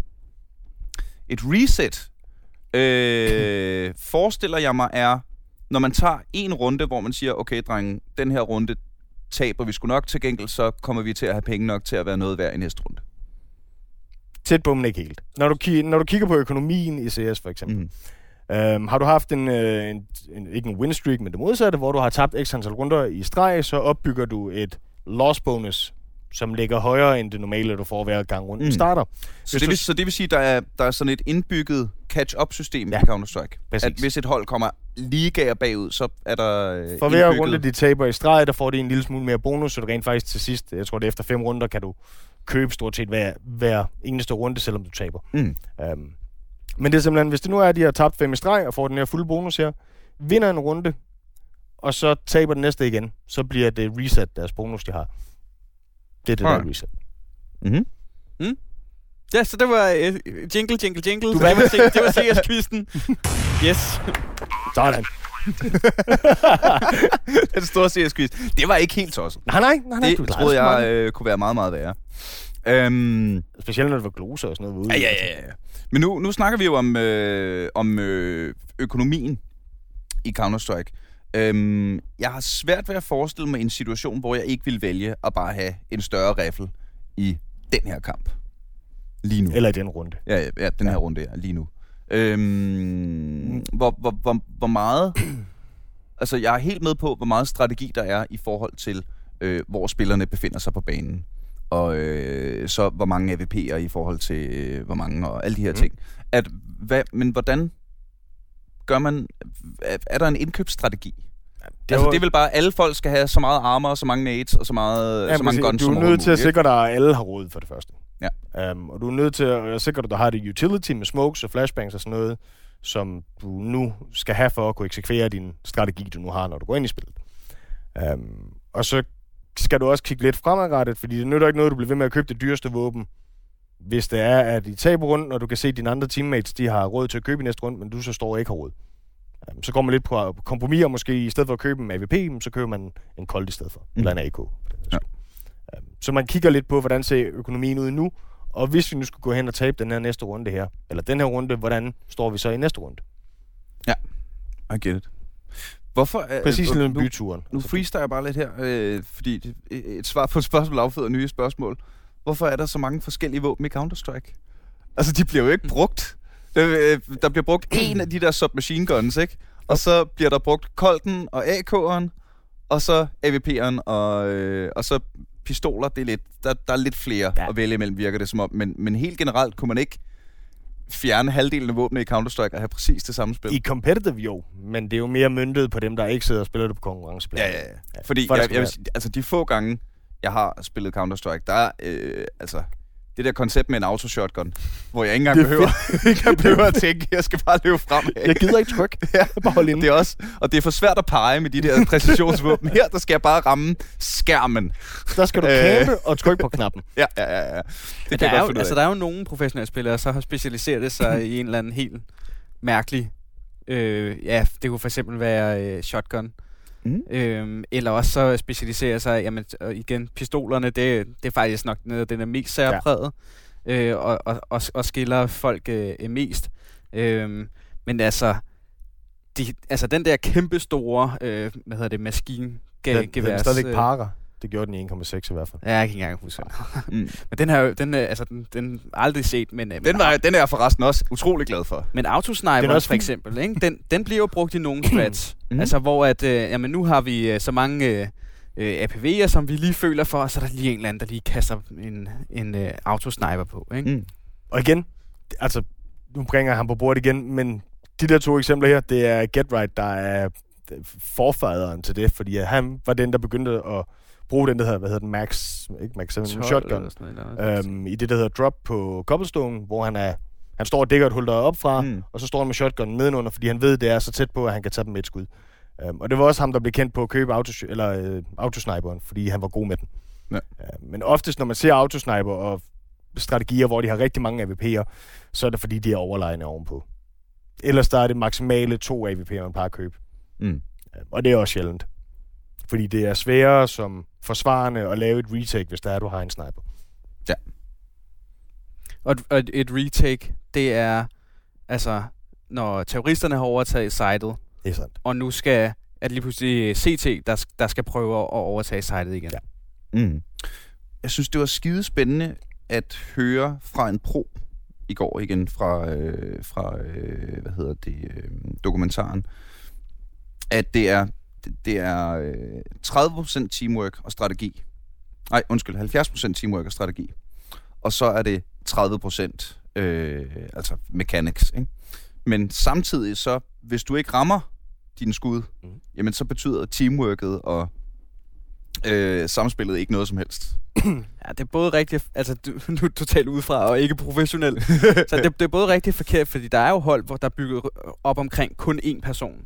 Et reset, øh, forestiller jeg mig, er, når man tager en runde, hvor man siger, okay, drenge, den her runde taber vi sgu nok til gengæld, så kommer vi til at have penge nok til at være noget værd i næste runde. Tæt på, men ikke helt. Når du, ki- når du kigger på økonomien i CS for eksempel, Mm. Øhm, har du haft en, øh, en, en, ikke en win streak, men det modsatte, hvor du har tabt x antal runder i streg, så opbygger du et loss bonus, som ligger højere end det normale, du får hver gang runden Mm. starter. Så, det vil, så det vil sige, at der er, der er sådan et indbygget catch-up-system ja. I Counter-Strike. præcis. At hvis et hold kommer ligaer bagud, så er der øh, For hver runde, de taber i streg, der får de en lille smule mere bonus, så du rent faktisk til sidst, jeg tror det er efter fem runder, kan du købe stort set hver, hver eneste runde, selvom du taber. Mm. Um, men det er simpelthen, hvis det nu er, at de har tabt fem i streg og får den her fulde bonus her, vinder en runde, og så taber den næste igen, så bliver det reset, deres bonus, de har. Det er det, der Alright. er reset. Mm-hmm. Ja, så det var øh, jingle, jingle, jingle. Du det var, se- det var CS-quizzen. Yes. Sådan. Den store CS-quiz. Det var ikke helt tosset. Nej, nej, nej, nej. Det troede jeg øh, kunne være meget, meget værre. Øhm, Specielt når det var gloser og sådan noget. Ude. ja, ja, ja, ja. Men nu, nu snakker vi jo om, øh, om øh, økonomien i Counter-Strike. Øhm, jeg har svært ved at forestille mig en situation, hvor jeg ikke vil vælge at bare have en større riffel i den her kamp. Lige nu. Eller i den runde. Ja, ja, ja den her runde er lige nu. Øhm, hvor, hvor, hvor, hvor meget... Altså, jeg er helt med på, hvor meget strategi der er i forhold til, øh, hvor spillerne befinder sig på banen. Og øh, så hvor mange AVP'er i forhold til, øh, hvor mange og alle de her Mm. ting. At, hvad, men hvordan gør man... Er, er der en indkøbsstrategi? Det, altså, var- det er vel bare, at alle folk skal have så meget armor, så mange nades, og så, meget, Ja, så mange man guns du er nødt til at sikre dig, at alle har råd for det første. Ja. Um, og du er nødt til at sikre dig, at du har det utility med smokes og flashbangs og sådan noget, som du nu skal have for at kunne eksekvere din strategi, du nu har, når du går ind i spillet. Um, og så skal du også kigge lidt fremadrettet, fordi det nytter ikke noget, du bliver ved med at købe det dyreste våben, hvis det er, at i taber rundt, og du kan se, at dine andre teammates, de har råd til at købe i næste runde, men du så står ikke har råd. Um, så går man lidt på kompromis, og måske i stedet for at købe en AVP, så køber man en Colt i stedet for, mm. eller en AK. Ja. Um, så man kigger lidt på, hvordan ser økonomien ud nu, og hvis vi nu skulle gå hen og tabe den her næste runde her, eller den her runde, hvordan står vi så i næste runde? I get it. Hvorfor... øh, Præcis øh, ligesom nu- byturen. Nu freestyler jeg bare lidt her, øh, fordi det- et svar på et spørgsmål afføder nye spørgsmål. Hvorfor er der så mange forskellige våben i Counter-Strike? Altså, de bliver jo ikke brugt. Øh, der bliver brugt en af de der submachine guns, ikke? Og så bliver der brugt Colten og AK'eren, og så AVP'eren, og, øh, og så pistoler, det er lidt, der, der er lidt flere ja. At vælge imellem, virker det som om. Men, men helt generelt kunne man ikke fjerne halvdelen af våbnene i Counter-Strike og have præcis det samme spil. I competitive jo, men det er jo mere møntet på dem, der ikke sidder og spiller det på konkurrenceplan. Ja, ja, ja. Fordi for jeg, jeg vil altså de få gange, jeg har spillet Counter-Strike, der er, øh, altså, det der koncept med en auto-shotgun, hvor jeg ikke engang er behøver, ikke behøver at tænke, jeg skal bare løbe frem. Jeg gider ikke trykke. Ja, Bare hold inde. det er også, og det er for svært at pege med de der præcisionsvåben. Her, der skal jeg bare ramme skærmen. Der skal du Øh. campe og trykke på knappen. Ja, ja, ja. ja. Det der er, jo, altså, der er jo nogle professionelle spillere, så har specialiseret sig i en eller anden helt mærkelig... Øh, ja, det kunne for eksempel være øh, shotgun. Mm. Øhm, eller også så specialiserer sig, jamen igen, pistolerne, det, det er faktisk nok noget af den er mest særpræget, ja. øh, og, og, og, og skiller folk øh, mest. Øhm, men altså, de, altså den der kæmpe store, øh, hvad hedder det, maskine Den, den stadigvæk øh, parer. Det gjorde den i 1,6 i hvert fald. Ja, jeg kan ikke engang huske. Mm. Men den her, jo- den, øh, altså, den, den aldrig set, men, øh, Den, var, den er jeg forresten også utrolig glad for. men Den autosniper er også for eksempel, ikke? Den, den bliver jo brugt i nogle strats. Mhm. Altså, hvor at, øh, jamen, nu har vi øh, så mange øh, øh, APV'er, som vi lige føler for, og så er der lige en eller anden, der lige kaster en, en øh, autosniper på, ikke? Mm. Og igen, altså, nu bringer jeg ham på bordet igen, men de der to eksempler her, det er Get Right, der er forfaderen til det, fordi han var den, der begyndte at bruge den, der hedder, hvad hedder den, Max, ikke Max 7, 12 shotgun, sådan noget, øhm, i det, der hedder drop på Cobblestone, hvor han er, han står og dækker et hul op fra, Mm. og så står han med shotgun nedenunder, fordi han ved, det er så tæt på, at han kan tage dem med et skud. Um, og det var også ham, der blev kendt på at købe autos, eller, øh, autosniperen, fordi han var god med den. Ja. Uh, men oftest, når man ser autosniper og strategier, hvor de har rigtig mange AVP'er, så er det fordi, de er overlegne ovenpå. Ellers der er det maksimale to AVP'er, man bare købe. Mm. Uh, og det er også sjældent. Fordi det er sværere som forsvarende at lave et retake, hvis der er, du har en sniper. Og, et- og et- et retake, det er, altså, når terroristerne har overtaget sitet, Det er sandt. og nu skal, det lige pludselig CT, der, der skal prøve at overtage sitet igen. Ja. Mm. Jeg synes, det var skide spændende at høre fra en pro i går igen fra, øh, fra øh, hvad hedder det, øh, dokumentaren, at det er, det, er øh, 30% teamwork og strategi. Nej, undskyld, 70% teamwork og strategi. Og så er det 30% øh, altså mechanics. Ikke? Men samtidig så, hvis du ikke rammer dine skud, mm. jamen så betyder teamworket og øh, samspillet ikke noget som helst. Ja, det er både rigtigt, altså du, nu er totalt udefra og ikke professionel. så det, det er både rigtigt forkert, fordi der er jo hold, hvor der er bygget op omkring kun én person.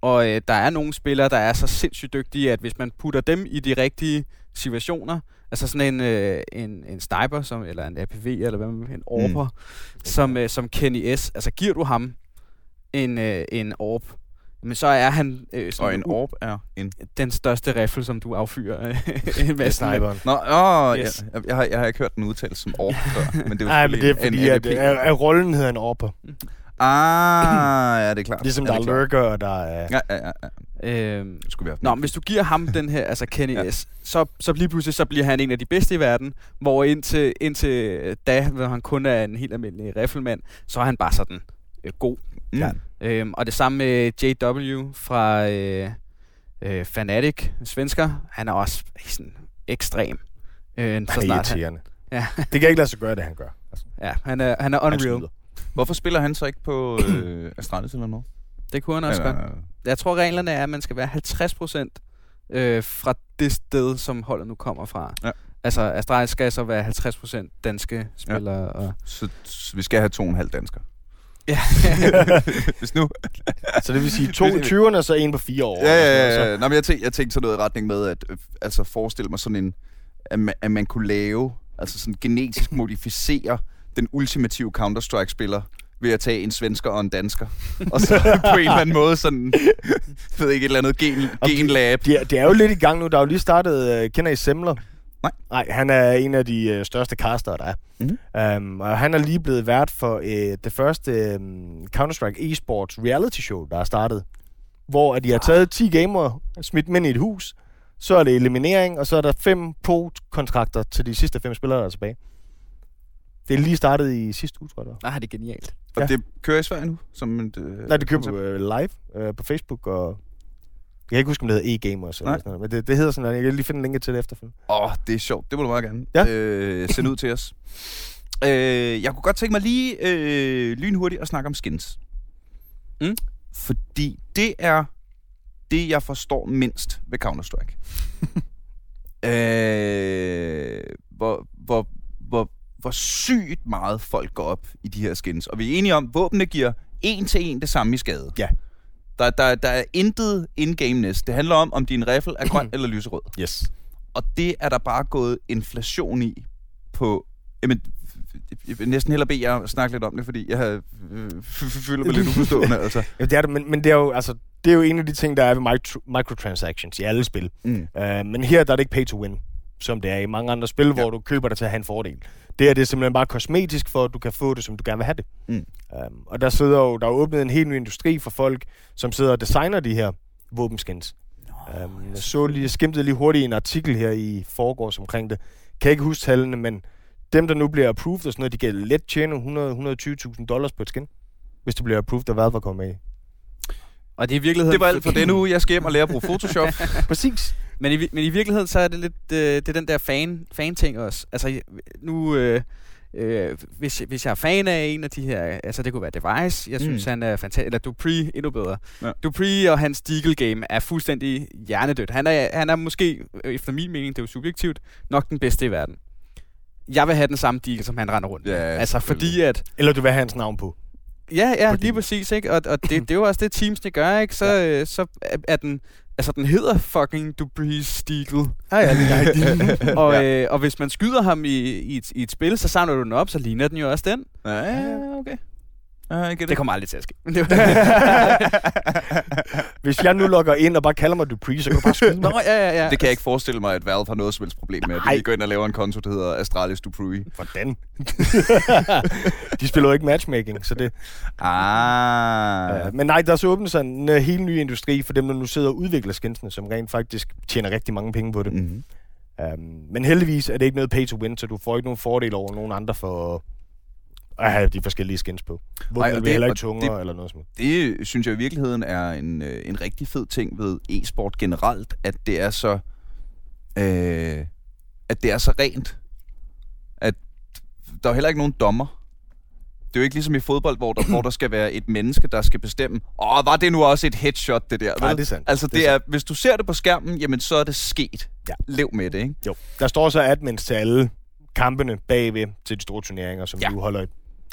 Og øh, der er nogle spillere, der er så sindssygt dygtige, at hvis man putter dem i de rigtige situationer, altså sådan en, øh, en, en sniper, som, eller en APV, eller hvad man en orper, mm. som, øh, som Kenny S., altså giver du ham en, øh, en orb, men så er han øh, Og en orb er en... den største riffel, som du affyrer øh, Med sniperen. Nå, åh, Yes. jeg, jeg, har, jeg har ikke hørt den udtalt som orb før, men det er jo Nej, men det er fordi, en at, at, at rollen hedder en orper. Ah, ja, det er klart. Ligesom ja, der er lurker, og der er... Ja, ja, ja. ja. Øhm, skulle vi have Nå, men hvis du giver ham den her, altså Kenny Ja. S, så, så lige pludselig så bliver han en af de bedste i verden, hvor indtil, indtil da, hvor han kun er en helt almindelig riffelmand, så er han bare sådan øh, god. Mm. Ja. Øhm, og det samme med JW fra øh, øh, Fnatic, svensker, han er også sådan ekstrem. Øh, så Han er snart han. Ja. Det kan ikke lade sig gøre, det han gør. Altså, ja, han er, han er han unreal. snyder. Hvorfor spiller han så ikke på øh, Astralis eller noget? Det kunne han også godt. Jeg tror, reglerne er, at man skal være 50 procent øh, fra det sted, som holdet nu kommer fra. Ja. Altså, Astralis skal så være 50 procent danske spillere. Ja. Og Så, så vi skal have to og en halv dansker. ja. Hvis nu... Så det vil sige to i 20'erne, og så en på fire år. Ja, eller ja, noget, ja. Nå, men jeg, tænkte, jeg tænkte sådan noget i retning med, at øh, altså forestille mig sådan en, at man, at man kunne lave, altså sådan genetisk modificere den ultimative Counter-Strike-spiller ved at tage en svensker og en dansker. og så på en eller anden måde sådan, ved ikke, et eller andet gen, genlab. De er, de er jo lidt i gang nu. Der er jo lige startet, uh, kender I Semler? Nej. Nej, han er en af de uh, største caster, der er. Mhm. Um, og han er lige blevet vært for uh, det første um, Counter-Strike eSports reality show, der er startet. Hvor at de har taget 10 gamere, smidt dem ind i et hus, så er det eliminering, og så er der fem pro-kontrakter til de sidste fem spillere, der er tilbage. Det er lige startet i sidste uge, tror jeg. det var. Ah, det er genialt. Og Ja. det kører i Sverige nu? Som et, øh, Nej, det køber koncept? uh, live uh, på Facebook, og jeg kan ikke huske, om det hedder e-gamers eller Nej. sådan noget, men det, det hedder sådan noget. Jeg kan lige finde en link til det efterfølgende. Åh, oh, det er sjovt. Det må du meget gerne Ja. øh, sende ud til os. Øh, jeg kunne godt tænke mig lige øh, lynhurtigt at snakke om skins. Mm. Fordi det er det, jeg forstår mindst ved Counter-Strike. øh, hvor, hvor, hvor, hvor sygt meget folk går op i de her skins. Og vi er enige om, at våbnene giver en til en det samme i skade. Ja. Der, der, der er intet in-game-ness. Det handler om, om din riffel er grøn eller lyserød. Yes. Og det er der bare gået inflation i på... Jamen, jeg vil næsten hellere bede jer snakke lidt om det, fordi jeg har- øh, føler mig lidt uforstående. Altså. Ja, det er det, men, men det er jo altså det er jo en af de ting, der er ved micro, microtransactions i alle spil. Mm. Uh, men her der er det ikke pay to win, som det er i mange andre spil, ja. hvor du køber dig til at have en fordel. Det er det er simpelthen bare kosmetisk, for at du kan få det, som du gerne vil have det. Mm. Um, og der sidder jo, der er åbnet en helt ny industri for folk, som sidder og designer de her våbenskins. Um, jeg så lige, skimtede lige hurtigt en artikel her i forgårs omkring det. Kan ikke huske tallene, men dem, der nu bliver approved og sådan noget, de kan let tjene 100-120.000 dollars på et skin, hvis det bliver approved, og hvad var kommet med i. Og det er i virkeligheden... Det var alt for denne uge. Jeg skal hjem og lære at bruge Photoshop. Præcis. Men i, men i virkeligheden, så er det lidt øh, det er den der fan, fan-ting også. Altså, nu... Øh, øh, hvis, hvis jeg er fan af en af de her, altså det kunne være Device, jeg synes Mm. han er fantastisk, eller Dupree endnu bedre. Ja. Dupree og hans Deagle game er fuldstændig hjernedødt. Han er, han er måske, øh, efter min mening, det er jo subjektivt, nok den bedste i verden. Jeg vil have den samme Deagle, som han render rundt med. Ja, altså fordi at, Eller du vil have hans navn på. Ja, ja, Fordi- lige præcis, ikke? Og, og det, det er jo også det, teamsene gør, ikke? Så, ja. øh, så er den... Altså, den hedder fucking Dupree Steagle. Ah, ja, lige og, ja. øh, og hvis man skyder ham i, i, et, i et spil, så samler du den op, så ligner den jo også den. ja, ja, okay. Jeg Det det. kommer aldrig til at ske. Hvis jeg nu logger ind og bare kalder mig Dupree, så kan du bare skyde mig. Nå, ja, ja, ja. det kan jeg ikke forestille mig, at Valve har noget som helst problem med. De Nej. lige går ind og laver en konto, der hedder Astralis Dupree. Hvordan? de spiller jo ikke matchmaking, så det... Ah. Ja, men nej, der er så åbnet sig en uh, helt ny industri for dem, der nu sidder og udvikler skinsene, som rent faktisk tjener rigtig mange penge på det. Mm. Mm-hmm. Um, men heldigvis er det ikke noget pay to win, så du får ikke nogen fordel over nogen andre for at have de forskellige skins på. Hvor Ej, det heller ikke tungere det- eller noget som Det synes jeg i virkeligheden er en, øh, en rigtig fed ting ved e-sport generelt, at det er så øh, at det er så rent, at der er heller ikke nogen dommer. Det er jo ikke ligesom i fodbold, hvor der, hvor der skal være et menneske, der skal bestemme, åh, var det nu også et headshot, det der? Nej, det er sandt. Altså, Det det er er, hvis du ser det på skærmen, jamen, så er det sket. Ja. Lev med det, ikke? Jo. Der står så admins til alle kampene bagved til de store turneringer, som Ja. nu holder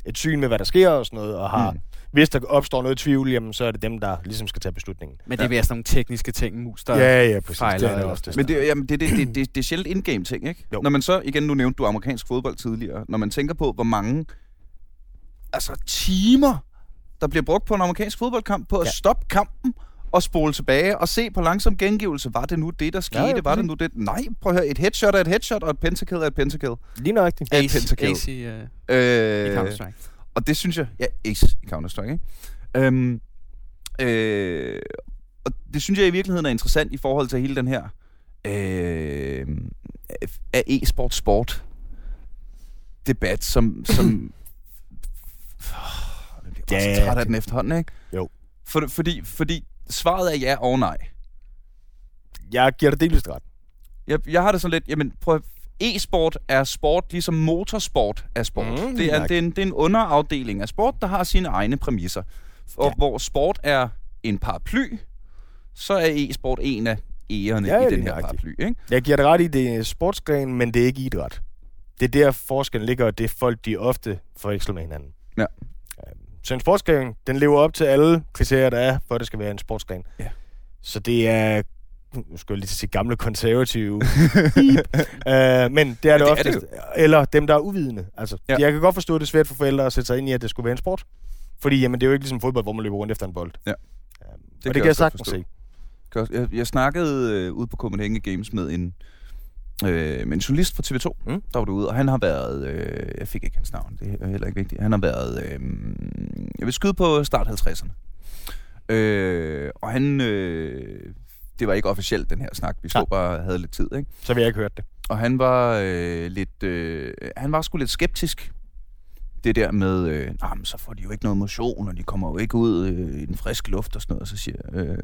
et, syn med, hvad der sker og sådan noget, og har, Mm. hvis der opstår noget tvivl, jamen, så er det dem, der ligesom skal tage beslutningen. Men det er være sådan nogle tekniske ting, mus, der... Ja, ja, præcis. fejler det er det eller- også. Det Men det, jamen, det, det, det, det, det er sjældent in-game ting, ikke? Jo. Når man så, igen, nu nævnte du amerikansk fodbold tidligere, når man tænker på, hvor mange altså, timer, der bliver brugt på en amerikansk fodboldkamp, på at ja. Ja. stoppe kampen, og spole tilbage og se på langsom gengivelse. Var det nu det, der skete? Ja, ja, var det nu det? Nej, prøv at høre. Et headshot er et headshot, og et pentakill er et pentakill. Lige nøjagtigt. Er et pentakill. Ace i, uh, Øh, i Counter-Strike. og det synes jeg... Ja, Ace i Counter-Strike, ikke? Øhm, øh, og det synes jeg i virkeligheden er interessant i forhold til hele den her... Øh, af e-sport sport debat, som... som jeg bliver Ja, træt af den efterhånden, ikke? Jo. For, fordi, fordi svaret er ja og nej. Jeg giver dig delvist ret. Jeg, jeg har det sådan lidt, jamen prøv E-sport er sport, ligesom motorsport er sport. Mm, det, er, nok. det, er en, det er en underafdeling af sport, der har sine egne præmisser. Og Ja. hvor sport er en paraply, så er e-sport en af ærerne Ja, i den her paraply. Ikke? Jeg giver dig ret i, det er sportsgren, men det er ikke idræt. Det er der forskellen ligger, og det er folk, de ofte forveksler med hinanden. Ja. Så en sportsgren, den lever op til alle kriterier, der er, for at det skal være en sportsgren. Ja. Så det er, nu skal jeg lige sige gamle konservative, uh, men det er det, det er det eller dem, der er uvidende. Altså, Ja. ja. Jeg kan godt forstå, at det er svært for forældre at sætte sig ind i, at det skulle være en sport. Fordi jamen, det er jo ikke ligesom fodbold, hvor man løber rundt efter en bold. Ja. Øhm, kan og det jeg kan jeg godt sagtens forstå. se. Jeg, jeg snakkede øh, ude på Copenhagen Games med en, øh, med en journalist fra TV2, Mm. der var derude, og han har været, øh, jeg fik ikke hans navn, det er heller ikke vigtigt, han har været, øh, jeg vil skyde på start 50'erne. Øh, og han, øh, det var ikke officielt den her snak, vi stod Nej. bare havde lidt tid, ikke? Så vil jeg ikke hørt det. Og han var øh, lidt, øh, han var sgu lidt skeptisk. Det der med, øh, nah, men så får de jo ikke noget motion, og de kommer jo ikke ud øh, i den friske luft og sådan noget. Og så siger øh,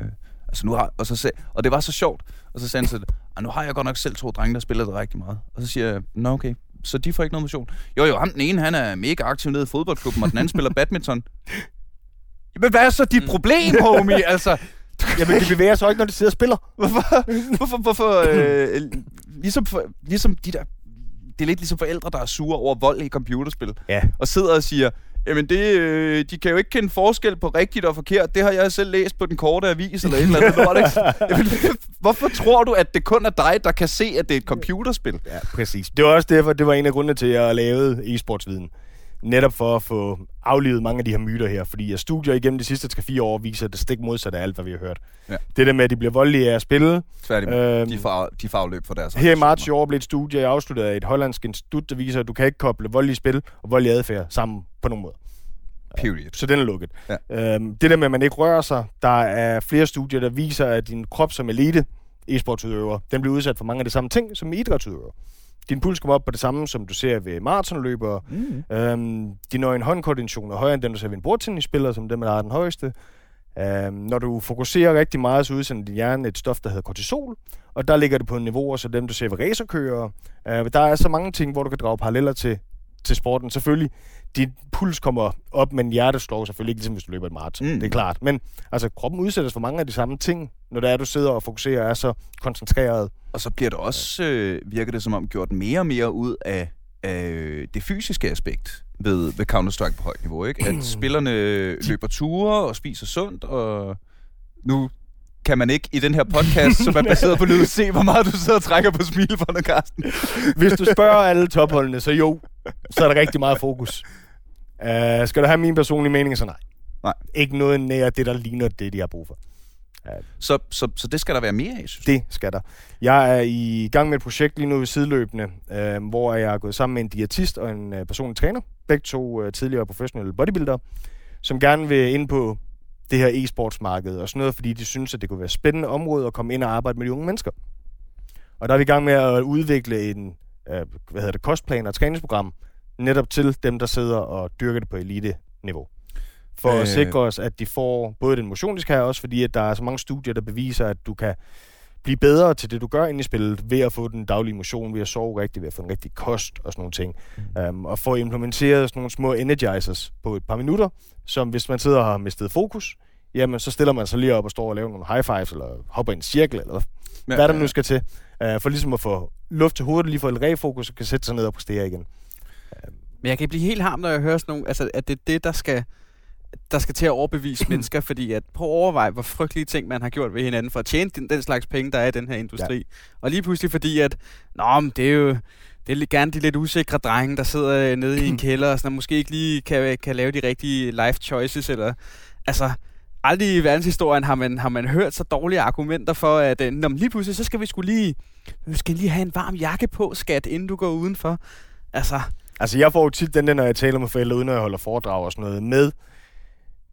altså nu har, og, så sag, og det var så sjovt. Og så sagde han så, "Ah, nu har jeg godt nok selv to drenge, der spiller det rigtig meget. Og så siger jeg, nå okay, så de får ikke noget motion. Jo jo, ham den ene, han er mega aktiv nede i fodboldklubben, og den anden spiller badminton. Jamen hvad er så dit problem, homie? Altså, Jamen, de bevæger sig ikke, når de sidder og spiller. Hvorfor? Hvorfor? hvorfor øh, ligesom, for, ligesom de der... Det er lidt ligesom forældre, der er sure over vold i computerspil. Ja. Og sidder og siger, jamen det, øh, de kan jo ikke kende forskel på rigtigt og forkert. Det har jeg selv læst på den korte avis eller et eller andet lort, ikke? Jamen, hvorfor tror du, at det kun er dig, der kan se, at det er et computerspil? Ja, præcis. Det var også derfor, det var en af grundene til, at jeg lavede e-sportsviden. Netop for at få aflivet mange af de her myter her. Fordi at studier igennem de sidste 3-4 år viser det stik modsatte af alt, hvad vi har hørt. Ja. Det der med, at de bliver voldelige af at spille. Tværtimod. Øhm, De får, de får afløb for deres Her i marts i år blev et studie afsluttet af et hollandsk institut, der viser, at du kan ikke koble voldelige spil og voldelig adfærd sammen på nogen måde. Period. Så den er lukket. Ja. Øhm, det der med, at man ikke rører sig, der er flere studier, der viser, at din krop som elite e-sportsudøver, den bliver udsat for mange af de samme ting som idrætsudøver. Din puls kommer op på det samme, som du ser ved maratonløbere. Mm. Øhm, din øjen håndkoordination er højere end den, du ser ved en bordtennisspiller, som dem, der har den højeste. Øhm, når du fokuserer rigtig meget, så udsender din hjerne et stof, der hedder kortisol, og der ligger det på niveauer, så dem, du ser ved racerkører. Øh, der er så mange ting, hvor du kan drage paralleller til, til sporten. Selvfølgelig, din puls kommer op, men hjertet slår selvfølgelig ikke, ligesom hvis du løber et maraton. Mm. Mm. Det er klart. Men altså, kroppen udsættes for mange af de samme ting, når det er, du sidder og fokuserer og er så koncentreret. Og så bliver det også, øh, virker det som om, gjort mere og mere ud af, af det fysiske aspekt ved, ved Counter-Strike på højt niveau, ikke? At spillerne løber ture og spiser sundt, og nu kan man ikke i den her podcast, som er baseret på lyd, se, hvor meget du sidder og trækker på smilebåndet, Carsten. Hvis du spørger alle topholdene, så jo, så er der rigtig meget fokus. Uh, skal du have min personlige mening, så nej. Nej. Ikke noget nær det, der ligner det, de har brug for. Så, så, så det skal der være mere af, synes Det skal der. Jeg er i gang med et projekt lige nu ved sideløbende, øh, hvor jeg er gået sammen med en diætist og en øh, personlig træner. Begge to øh, tidligere professionelle bodybuildere, som gerne vil ind på det her e-sportsmarked og sådan noget, fordi de synes, at det kunne være et spændende område at komme ind og arbejde med de unge mennesker. Og der er vi i gang med at udvikle en øh, hvad hedder det, kostplan og træningsprogram netop til dem, der sidder og dyrker det på elite-niveau. For øh... Øh. at sikre os, at de får både den motion, de skal have, også fordi at der er så mange studier, der beviser, at du kan blive bedre til det, du gør inde i spillet, ved at få den daglige motion, ved at sove rigtigt, ved at få en rigtig kost og sådan nogle ting. Mm. Um, og få implementeret sådan nogle små energizers på et par minutter, som hvis man sidder og har mistet fokus, jamen så stiller man sig lige op og står og laver nogle high fives, eller hopper i en cirkel, eller Ja, hvad der ja, nu skal til, uh, for ligesom at få luft til hovedet, lige få lidt refokus, og kan sætte sig ned og præstere igen. Men jeg kan blive helt ham, når jeg hører sådan nogle, altså at det er det, der skal, der skal til at overbevise mennesker, fordi at på overvej, hvor frygtelige ting man har gjort ved hinanden for at tjene den, den slags penge, der er i den her industri. Ja. Og lige pludselig fordi, at nå, men det er jo det er gerne de lidt usikre drenge, der sidder øh, nede i en kælder, og sådan, og måske ikke lige kan, kan lave de rigtige life choices, eller altså, aldrig i verdenshistorien har man, har man hørt så dårlige argumenter for, at øh, når man lige pludselig, så skal vi skulle lige, vi skal lige have en varm jakke på, skat, inden du går udenfor. Altså, Altså, jeg får jo tit den der, når jeg taler med forældre, uden at jeg holder foredrag og sådan noget, med,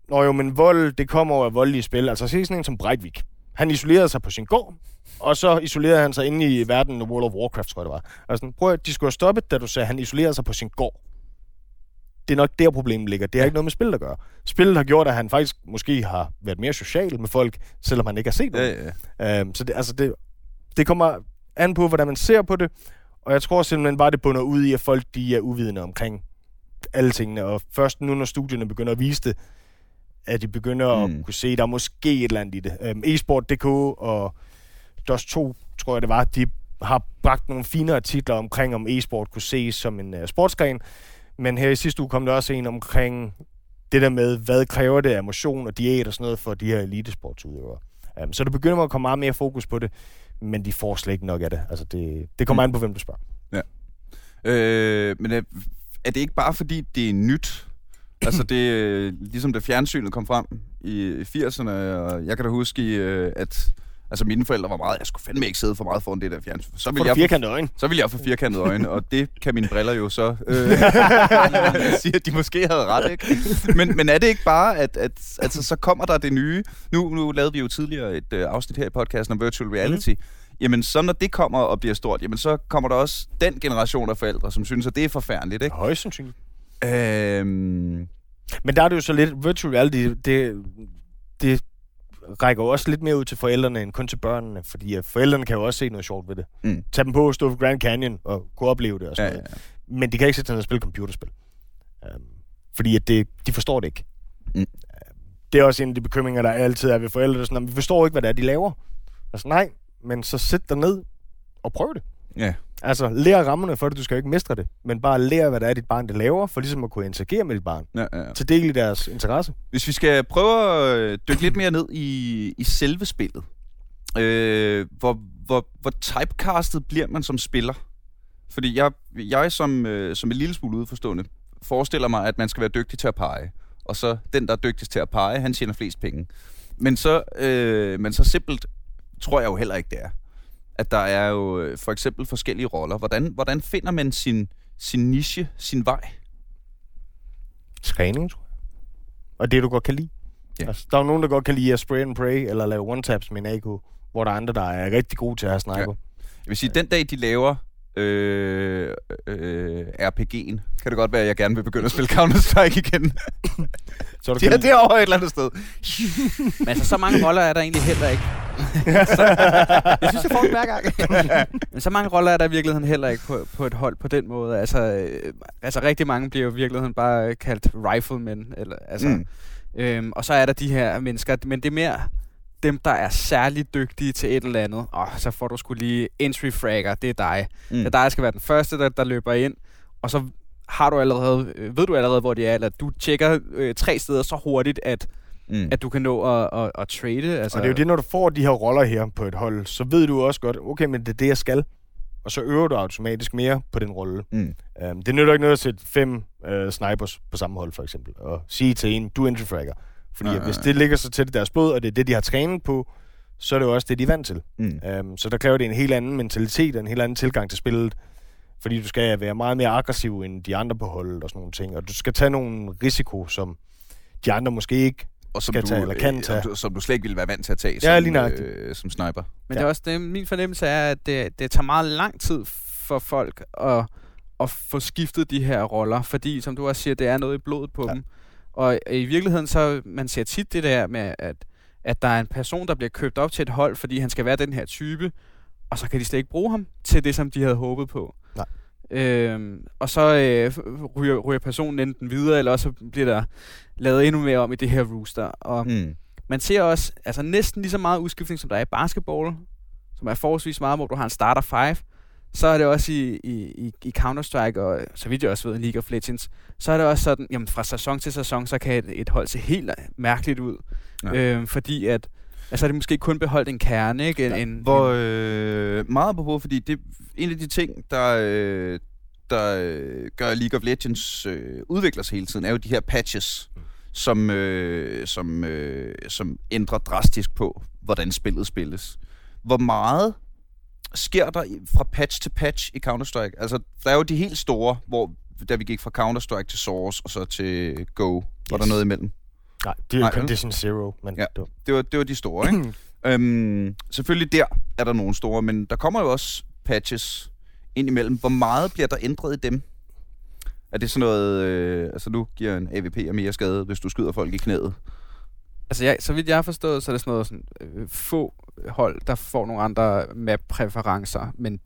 Nå jo, men vold, det kommer over voldelige spil. Altså, se sådan en som Breivik. Han isolerede sig på sin gård, og så isolerede han sig inde i verden af World of Warcraft, tror jeg det var. Altså, prøv at, de skulle have stoppet, da du sagde, at han isolerede sig på sin gård. Det er nok der, problemet ligger. Det har ikke noget med spil at gøre. Spillet har gjort, at han faktisk måske har været mere social med folk, selvom han ikke har set Ja, noget. ja. Øhm, så det, altså det, det kommer an på, hvordan man ser på det, og jeg tror simpelthen bare, det bunder ud i, at folk de er uvidende omkring alle tingene, og først nu, når studierne begynder at vise det, at de begynder mm. At kunne se, at der er måske et eller andet i det. Øhm, eSport.dk og DOS2, tror jeg det var, de har bragt nogle fine artikler omkring, om e-sport kunne ses som en uh, sportsgren, men her i sidste uge kom der også en omkring det der med, hvad kræver det af motion og diæt og sådan noget for de her elitesportsudøvere. Um, så der begynder at komme meget mere fokus på det, men de får slet ikke nok af det. Altså det, det kommer Mm. an på, hvem du spørger. Øh, men er, er det ikke bare fordi, det er nyt? Altså det, øh, ligesom da fjernsynet kom frem i 80'erne, og jeg kan da huske, øh, at altså mine forældre var meget, jeg skulle fandme ikke sidde for meget foran det der fjernsyn. Så ville jeg, firkantede øjne. så ville jeg få firkantede øjne, og det kan mine briller jo så øh, sige, at de måske havde ret, ikke? Men, men er det ikke bare, at, at altså, så kommer der det nye? Nu, nu lavede vi jo tidligere et øh, afsnit her i podcasten om virtual reality. Mm. Jamen, så når det kommer og bliver stort, jamen, så kommer der også den generation af forældre, som synes, at det er forfærdeligt, ikke? Højst sandsynligt. Øhm, Men der er det jo så lidt, virtual reality, det, det rækker jo også lidt mere ud til forældrene end kun til børnene, fordi forældrene kan jo også se noget sjovt ved det. Mm. Tag dem på, stå på Grand Canyon og kunne opleve det og sådan ja, ja, ja. noget. Men de kan ikke sætte sig ned og spille computerspil. Um, fordi at det, de forstår det ikke. Mm. Um, det er også en af de bekymringer, der altid er ved forældre. Sådan, at vi forstår ikke, hvad det er, de laver. Altså nej, men så sæt dig ned og prøv det. ja. Altså, lær rammerne for det, du skal jo ikke mestre det, men bare lær, hvad det er, dit barn det laver, for ligesom at kunne interagere med dit barn. ja, ja. Til del i deres interesse. Hvis vi skal prøve at øh, dykke lidt mere ned i, i selve spillet, øh, hvor, hvor, hvor typecastet bliver man som spiller? Fordi jeg, jeg som, øh, som en lille smule udforstående forestiller mig, at man skal være dygtig til at pege. Og så den, der er dygtigst til at pege, han tjener flest penge. Men så, øh, men så simpelt tror jeg jo heller ikke, det er. At der er jo øh, for eksempel forskellige roller. Hvordan, hvordan finder man sin, sin niche, sin vej? Træning, tror jeg. Og det, du godt kan lide. Ja. Altså, der er jo nogen, der godt kan lide at spray and pray, eller lave one-taps med en AK, hvor der er andre, der er rigtig gode til at have sniper. Ja. Jeg vil sige, den dag, de laver øh, øh, RPG'en, kan det godt være, at jeg gerne vil begynde at spille Counter-Strike igen. Så du Det er kan derovre et eller andet sted. Men altså, så mange roller er der egentlig heller ikke. så, jeg synes, jeg får det hver gang. Men så mange roller er der i virkeligheden heller ikke på, på et hold på den måde. Altså, øh, altså rigtig mange bliver jo i virkeligheden bare kaldt riflemen. Eller, altså, mm. øhm, og så er der de her mennesker, men det er mere dem, der er særlig dygtige til et eller andet. Og så får du skulle lige entry fragger, det er dig. Mm. Det er dig, der skal være den første, der, der løber ind. Og så har du allerede, øh, ved du allerede, hvor de er, eller du tjekker øh, tre steder så hurtigt, at Mm. at du kan nå at, at, at trade. Altså, Og det er jo det, når du får de her roller her på et hold, så ved du også godt, okay, men det er det, jeg skal. Og så øver du automatisk mere på den rolle. Mm. Um, det nytter ikke noget at sætte fem uh, snipers på samme hold, for eksempel, og sige til en, du er entry fragger. Fordi Nej, uh, hvis nej, det ligger så tæt i deres blod, og det er det, de har trænet på, så er det jo også det, de er vant til. Mm. Um, så der kræver det en helt anden mentalitet og en helt anden tilgang til spillet. Fordi du skal være meget mere aggressiv end de andre på holdet og sådan nogle ting. Og du skal tage nogle risiko, som de andre måske ikke Og som Skal du, tage eller kan øh, tage. Som, du, som du slet ikke ville være vant til at tage Ja, som, lige nøjagtigt. øh, som sniper. Men Ja. det er også det, min fornemmelse er, at det, det tager meget lang tid for folk at, at få skiftet de her roller, fordi som du også siger, det er noget i blodet på Ja. ja. dem. Og i virkeligheden så, man ser tit det der med, at, at der er en person, der bliver købt op til et hold, fordi han skal være den her type, og så kan de slet ikke bruge ham til det, som de havde håbet på. Nej. Øhm, og så øh, ryger, ryger personen enten videre, eller også bliver der lavet endnu mere om i det her rooster. Og Mm. man ser også altså næsten lige så meget udskiftning, som der er i basketball, som er forholdsvis meget, hvor du har en starter 5. Så er det også i, i, i, i Counter-Strike, og så vidt jeg også ved, i League of Legends, så er det også sådan, jamen fra sæson til sæson, så kan et, et hold se helt mærkeligt ud. Ja. Ja. Øhm, fordi at, altså er det måske kun beholdt en kerne, ikke? En, en, Hvor øh, meget på fordi det en af de ting, der, øh, der øh, gør League of Legends øh, udvikler sig hele tiden, er jo de her patches, som, øh, som, øh, som ændrer drastisk på, hvordan spillet spilles. Hvor meget sker der fra patch til patch i Counter-Strike? Altså, der er jo de helt store, hvor da vi gik fra Counter-Strike til Source og så til Go, var Yes. der noget imellem. Nej, det er jo? Condition Zero, men Ja. det var, Det var, det var de store, ikke? øhm, selvfølgelig der er der nogle store, men der kommer jo også patches ind imellem. Hvor meget bliver der ændret i dem? Er det sådan noget... Øh, altså nu giver en AVP mere skade, hvis du skyder folk i knæet. Altså, jeg, så vidt jeg har forstået, så er det sådan noget sådan, øh, få hold, der får nogle andre map-præferencer, men,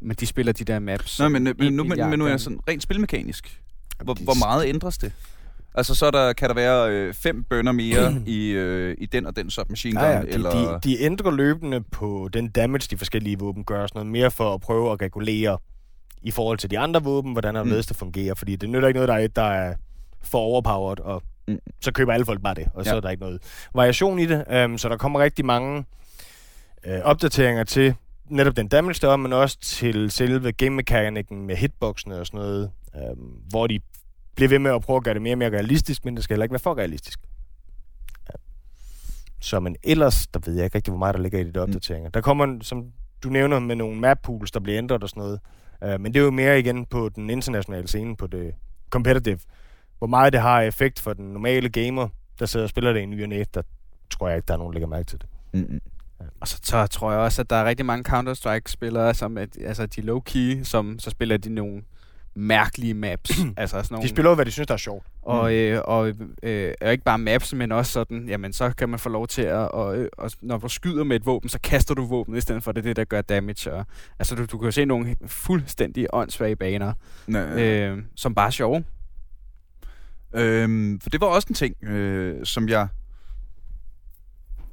men de spiller de der maps. Nå, men, øh, men, en nu, men, men nu er jeg sådan rent spilmekanisk. Hvor, hvor meget ændres det? Altså, så er der, kan der være øh, fem bønder mere i, øh, i den og den submachine gun, Ja, ja, de, eller... de, de ændrer løbende på den damage, de forskellige våben gør, sådan noget mere for at prøve at regulere i forhold til de andre våben, hvordan er Mm. det fungerer, fordi det nytter ikke noget, der er der er for overpowered, og Mm. så køber alle folk bare det, og så Ja. er der ikke noget variation i det. Um, så der kommer rigtig mange øh, opdateringer til netop den damage der, er, men også til selve game mekanikken med hitboxene og sådan noget, um, hvor de bliver ved med at prøve at gøre det mere og mere realistisk, men det skal heller ikke være for realistisk. Ja. Så men ellers, der ved jeg ikke rigtig, hvor meget der ligger i de der opdateringer. Der kommer, som du nævner, med nogle map pools, der bliver ændret og sådan noget. Uh, men det er jo mere igen på den internationale scene, på det competitive. Hvor meget det har effekt for den normale gamer, der sidder og spiller det i ny og næ, der tror jeg ikke, der er nogen, der lægger mærke til det. Mm-mm. Og så, så tror jeg også, at der er rigtig mange Counter-Strike-spillere, som er, altså de low-key, som så spiller de nogle mærkelige maps. altså sådan nogle, De spiller jo, hvad de synes, der er sjovt. Og, øh, og øh, og ikke bare maps, men også sådan, jamen så kan man få lov til at, og, øh, og når du skyder med et våben, så kaster du våbnet, i stedet for det det, der gør damage. Og, altså du, du kan jo se nogle fuldstændig åndssvage baner, Nå, øh, som bare er sjove. Øhm, for det var også en ting, øh, som jeg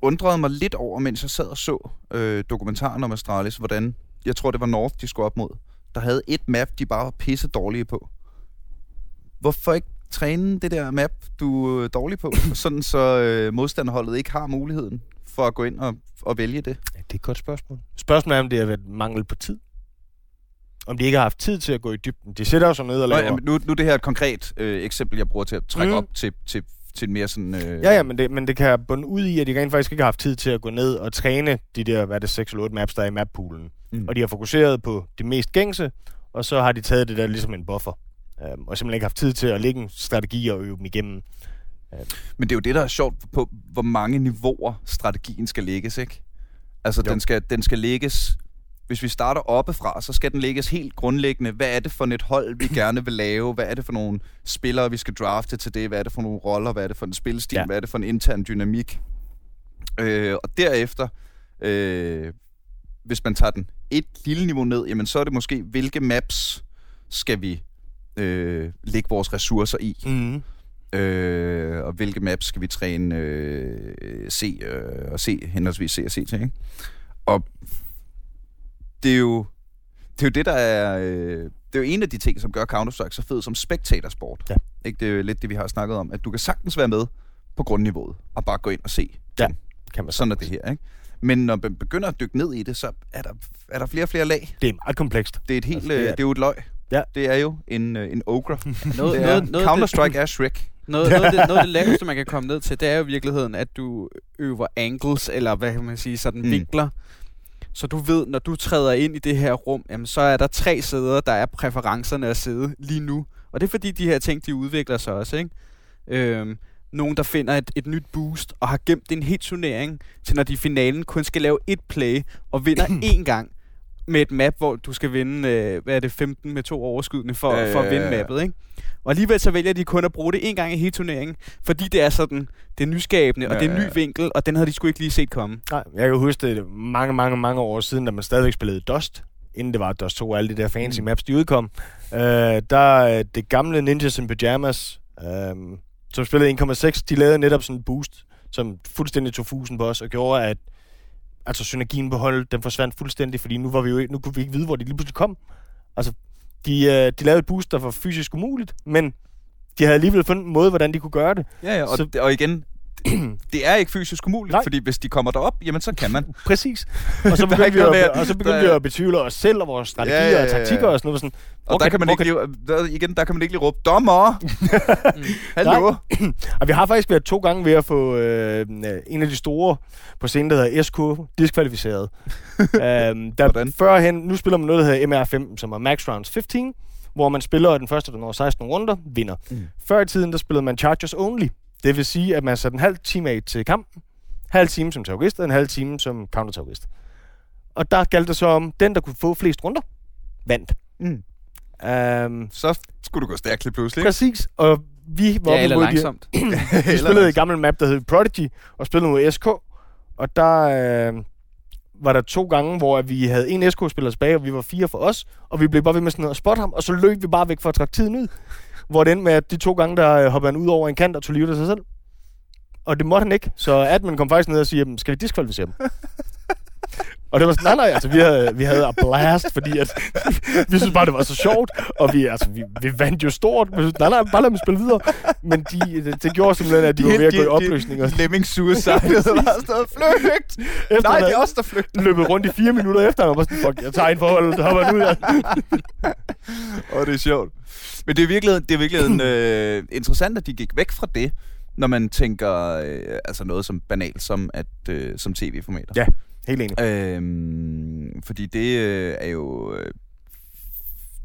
undrede mig lidt over, mens jeg sad og så øh, dokumentaren om Astralis, hvordan, jeg tror det var North, de skulle op mod, der havde et map, de bare var pisse dårlige på. Hvorfor ikke træne det der map, du er dårlig på, sådan så øh, modstanderholdet ikke har muligheden for at gå ind og, og vælge det? Ja, det er et godt spørgsmål. Spørgsmålet er, om det har været mangel på tid. Om de ikke har haft tid til at gå i dybden. De sætter jo så ned og Nå, laver... jamen, nu, nu er det her et konkret øh, eksempel, jeg bruger til at trække. Mm. op til, til, til mere sådan... Øh, Ja, ja, men det, men det kan bunde ud i, at de rent faktisk ikke har haft tid til at gå ned og træne de der, hvad er det, 6 eller 8 maps, der er i mappoolen. Mm. Og de har fokuseret på det mest gængse, og så har de taget det der ligesom en buffer. Um, og simpelthen ikke haft tid til at lægge en strategi og øve dem igennem. Men det er jo det, der er sjovt på, hvor mange niveauer strategien skal lægges, ikke? Altså, Jo. den skal, den skal lægges... Hvis vi starter oppefra, så skal den lægges helt grundlæggende. Hvad er det for et hold, vi gerne vil lave? Hvad er det for nogle spillere, vi skal drafte til det? Hvad er det for nogle roller? Hvad er det for en spilstil? Ja. Hvad er det for en intern dynamik? Øh, og derefter, øh, hvis man tager den et lille niveau ned, jamen så er det måske, hvilke maps skal vi øh, lægge vores ressourcer i? Mm. øh, og hvilke maps skal vi træne øh, C øh, og C, henholdsvis C og C til, ikke? Og det er jo det, er jo det der er... Øh, det er jo en af de ting, som gør Counter-Strike så fed som spectatorsport. Ja. Ikke? Det er jo lidt det, vi har snakket om, at du kan sagtens være med på grundniveauet og bare gå ind og se. Ja. Kan man Sådan er det her, ikke? Men når man begynder at dykke ned i det, så er der, er der flere og flere lag. Det er meget komplekst. Det er et helt... Altså, det det, er det er jo et løg. Ja. Det er jo en, øh, en ogre. Noget, Det er noget, noget, Counter-Strike er Shrek. Noget, noget, det, noget af det laveste, man kan komme ned til, det er jo i virkeligheden, at du øver angles, eller hvad kan man sige, sådan mm. vinkler. Så du ved, når du træder ind i det her rum, jamen, så er der tre sæder, der er præferencerne at sidde lige nu. Og det er fordi, de her ting, de udvikler sig også, ikke? Øhm, nogen, der finder et, et nyt boost, og har gemt en helt turnering, til når de i finalen kun skal lave et play, og vinder én gang med et map, hvor du skal vinde, øh, hvad er det, 15 med to overskydende for, ja, for at vinde mappet, ikke? Og alligevel så vælger de kun at bruge det en gang i hele turneringen, fordi det er sådan, det er nyskabende, og det er en ny vinkel, og den havde de sgu ikke lige set komme. Nej, jeg kan huske det mange, mange, mange år siden, da man stadigvæk spillede Dust, inden det var Dust 2 og alle de der fancy Mm. maps, de udkom. Øh, der øh, det gamle Ninjas in Pyjamas, øh, som spillede 1,6, de lavede netop sådan en boost, som fuldstændig tog fusen på os, og gjorde, at altså synergien på holdet, den forsvandt fuldstændig, fordi nu, var vi jo nu kunne vi ikke vide, hvor de lige pludselig kom. Altså, de, øh, de lavede et boost, der var fysisk umuligt, men de havde alligevel fundet en måde, hvordan de kunne gøre det. Ja, ja, og, så... og igen, det er ikke fysisk umuligt, Nej. fordi hvis de kommer derop, jamen så kan man. Præcis. Og så begyndte vi, at, og så begyndte der vi at betvivle os selv og vores strategier Ja, ja, ja, og taktikker og sådan noget. Sådan, Og Okay, der kan man okay. ikke lige, der, igen, der kan man ikke lige råbe, dommer! Hallo? Og vi har faktisk været to gange ved at få øh, en af de store på scenen, der hedder SK, diskvalificeret. øhm, der Hvordan? førhen, nu spiller man noget, der hedder MR15, som er Max Rounds 15, hvor man spiller, og den første, der når 16 runder, vinder. Mm. Før i tiden, der spillede man Chargers Only. Det vil sige, at man satte en halv time af til kampen, halv time som terrorist, og en halv time som counterterrorist. Og der galt det så om, den, der kunne få flest runder, vandt. Mm. Um, Så skulle du gå stærkt lige pludselig. præcis, og vi var Ja, eller de- langsomt. vi spillede et gammelt map, der hed Prodigy, og spillede mod SK. Og der øh, var der to gange, hvor vi havde en SK-spiller tilbage, og vi var fire for os. Og vi blev bare ved med sådan noget at spotte ham, og så løb vi bare væk for at trække tiden ud. Hvor det endte med, at de to gange, der øh, hoppede han ud over en kant og tog livet af sig selv. Og det måtte han ikke, så admin kom faktisk ned og sige, skal vi diskvalificere dem? Og det var sådan, nej, nej, altså vi havde, vi havde a blast, fordi at, vi synes bare, det var så sjovt, og vi, altså, vi, vi vandt jo stort, men nej, nej, bare lad dem spille videre. Men de, det, det gjorde simpelthen, at de var ved at gå i opløsning, og Lemming suicide, og så var der stadig flygt! efter Nej, det er os, der flygter. løbet rundt i fire minutter efter, og var sådan, fuck, jeg tager en forhold, der hopper ud af. Og det er sjovt. Men det er virkelig, det er virkelig øh, interessant, at de gik væk fra det, når man tænker øh, altså noget som banalt som, at, øh, som tv-formater. Ja. Helt enig. Øhm, fordi det øh, er jo, øh,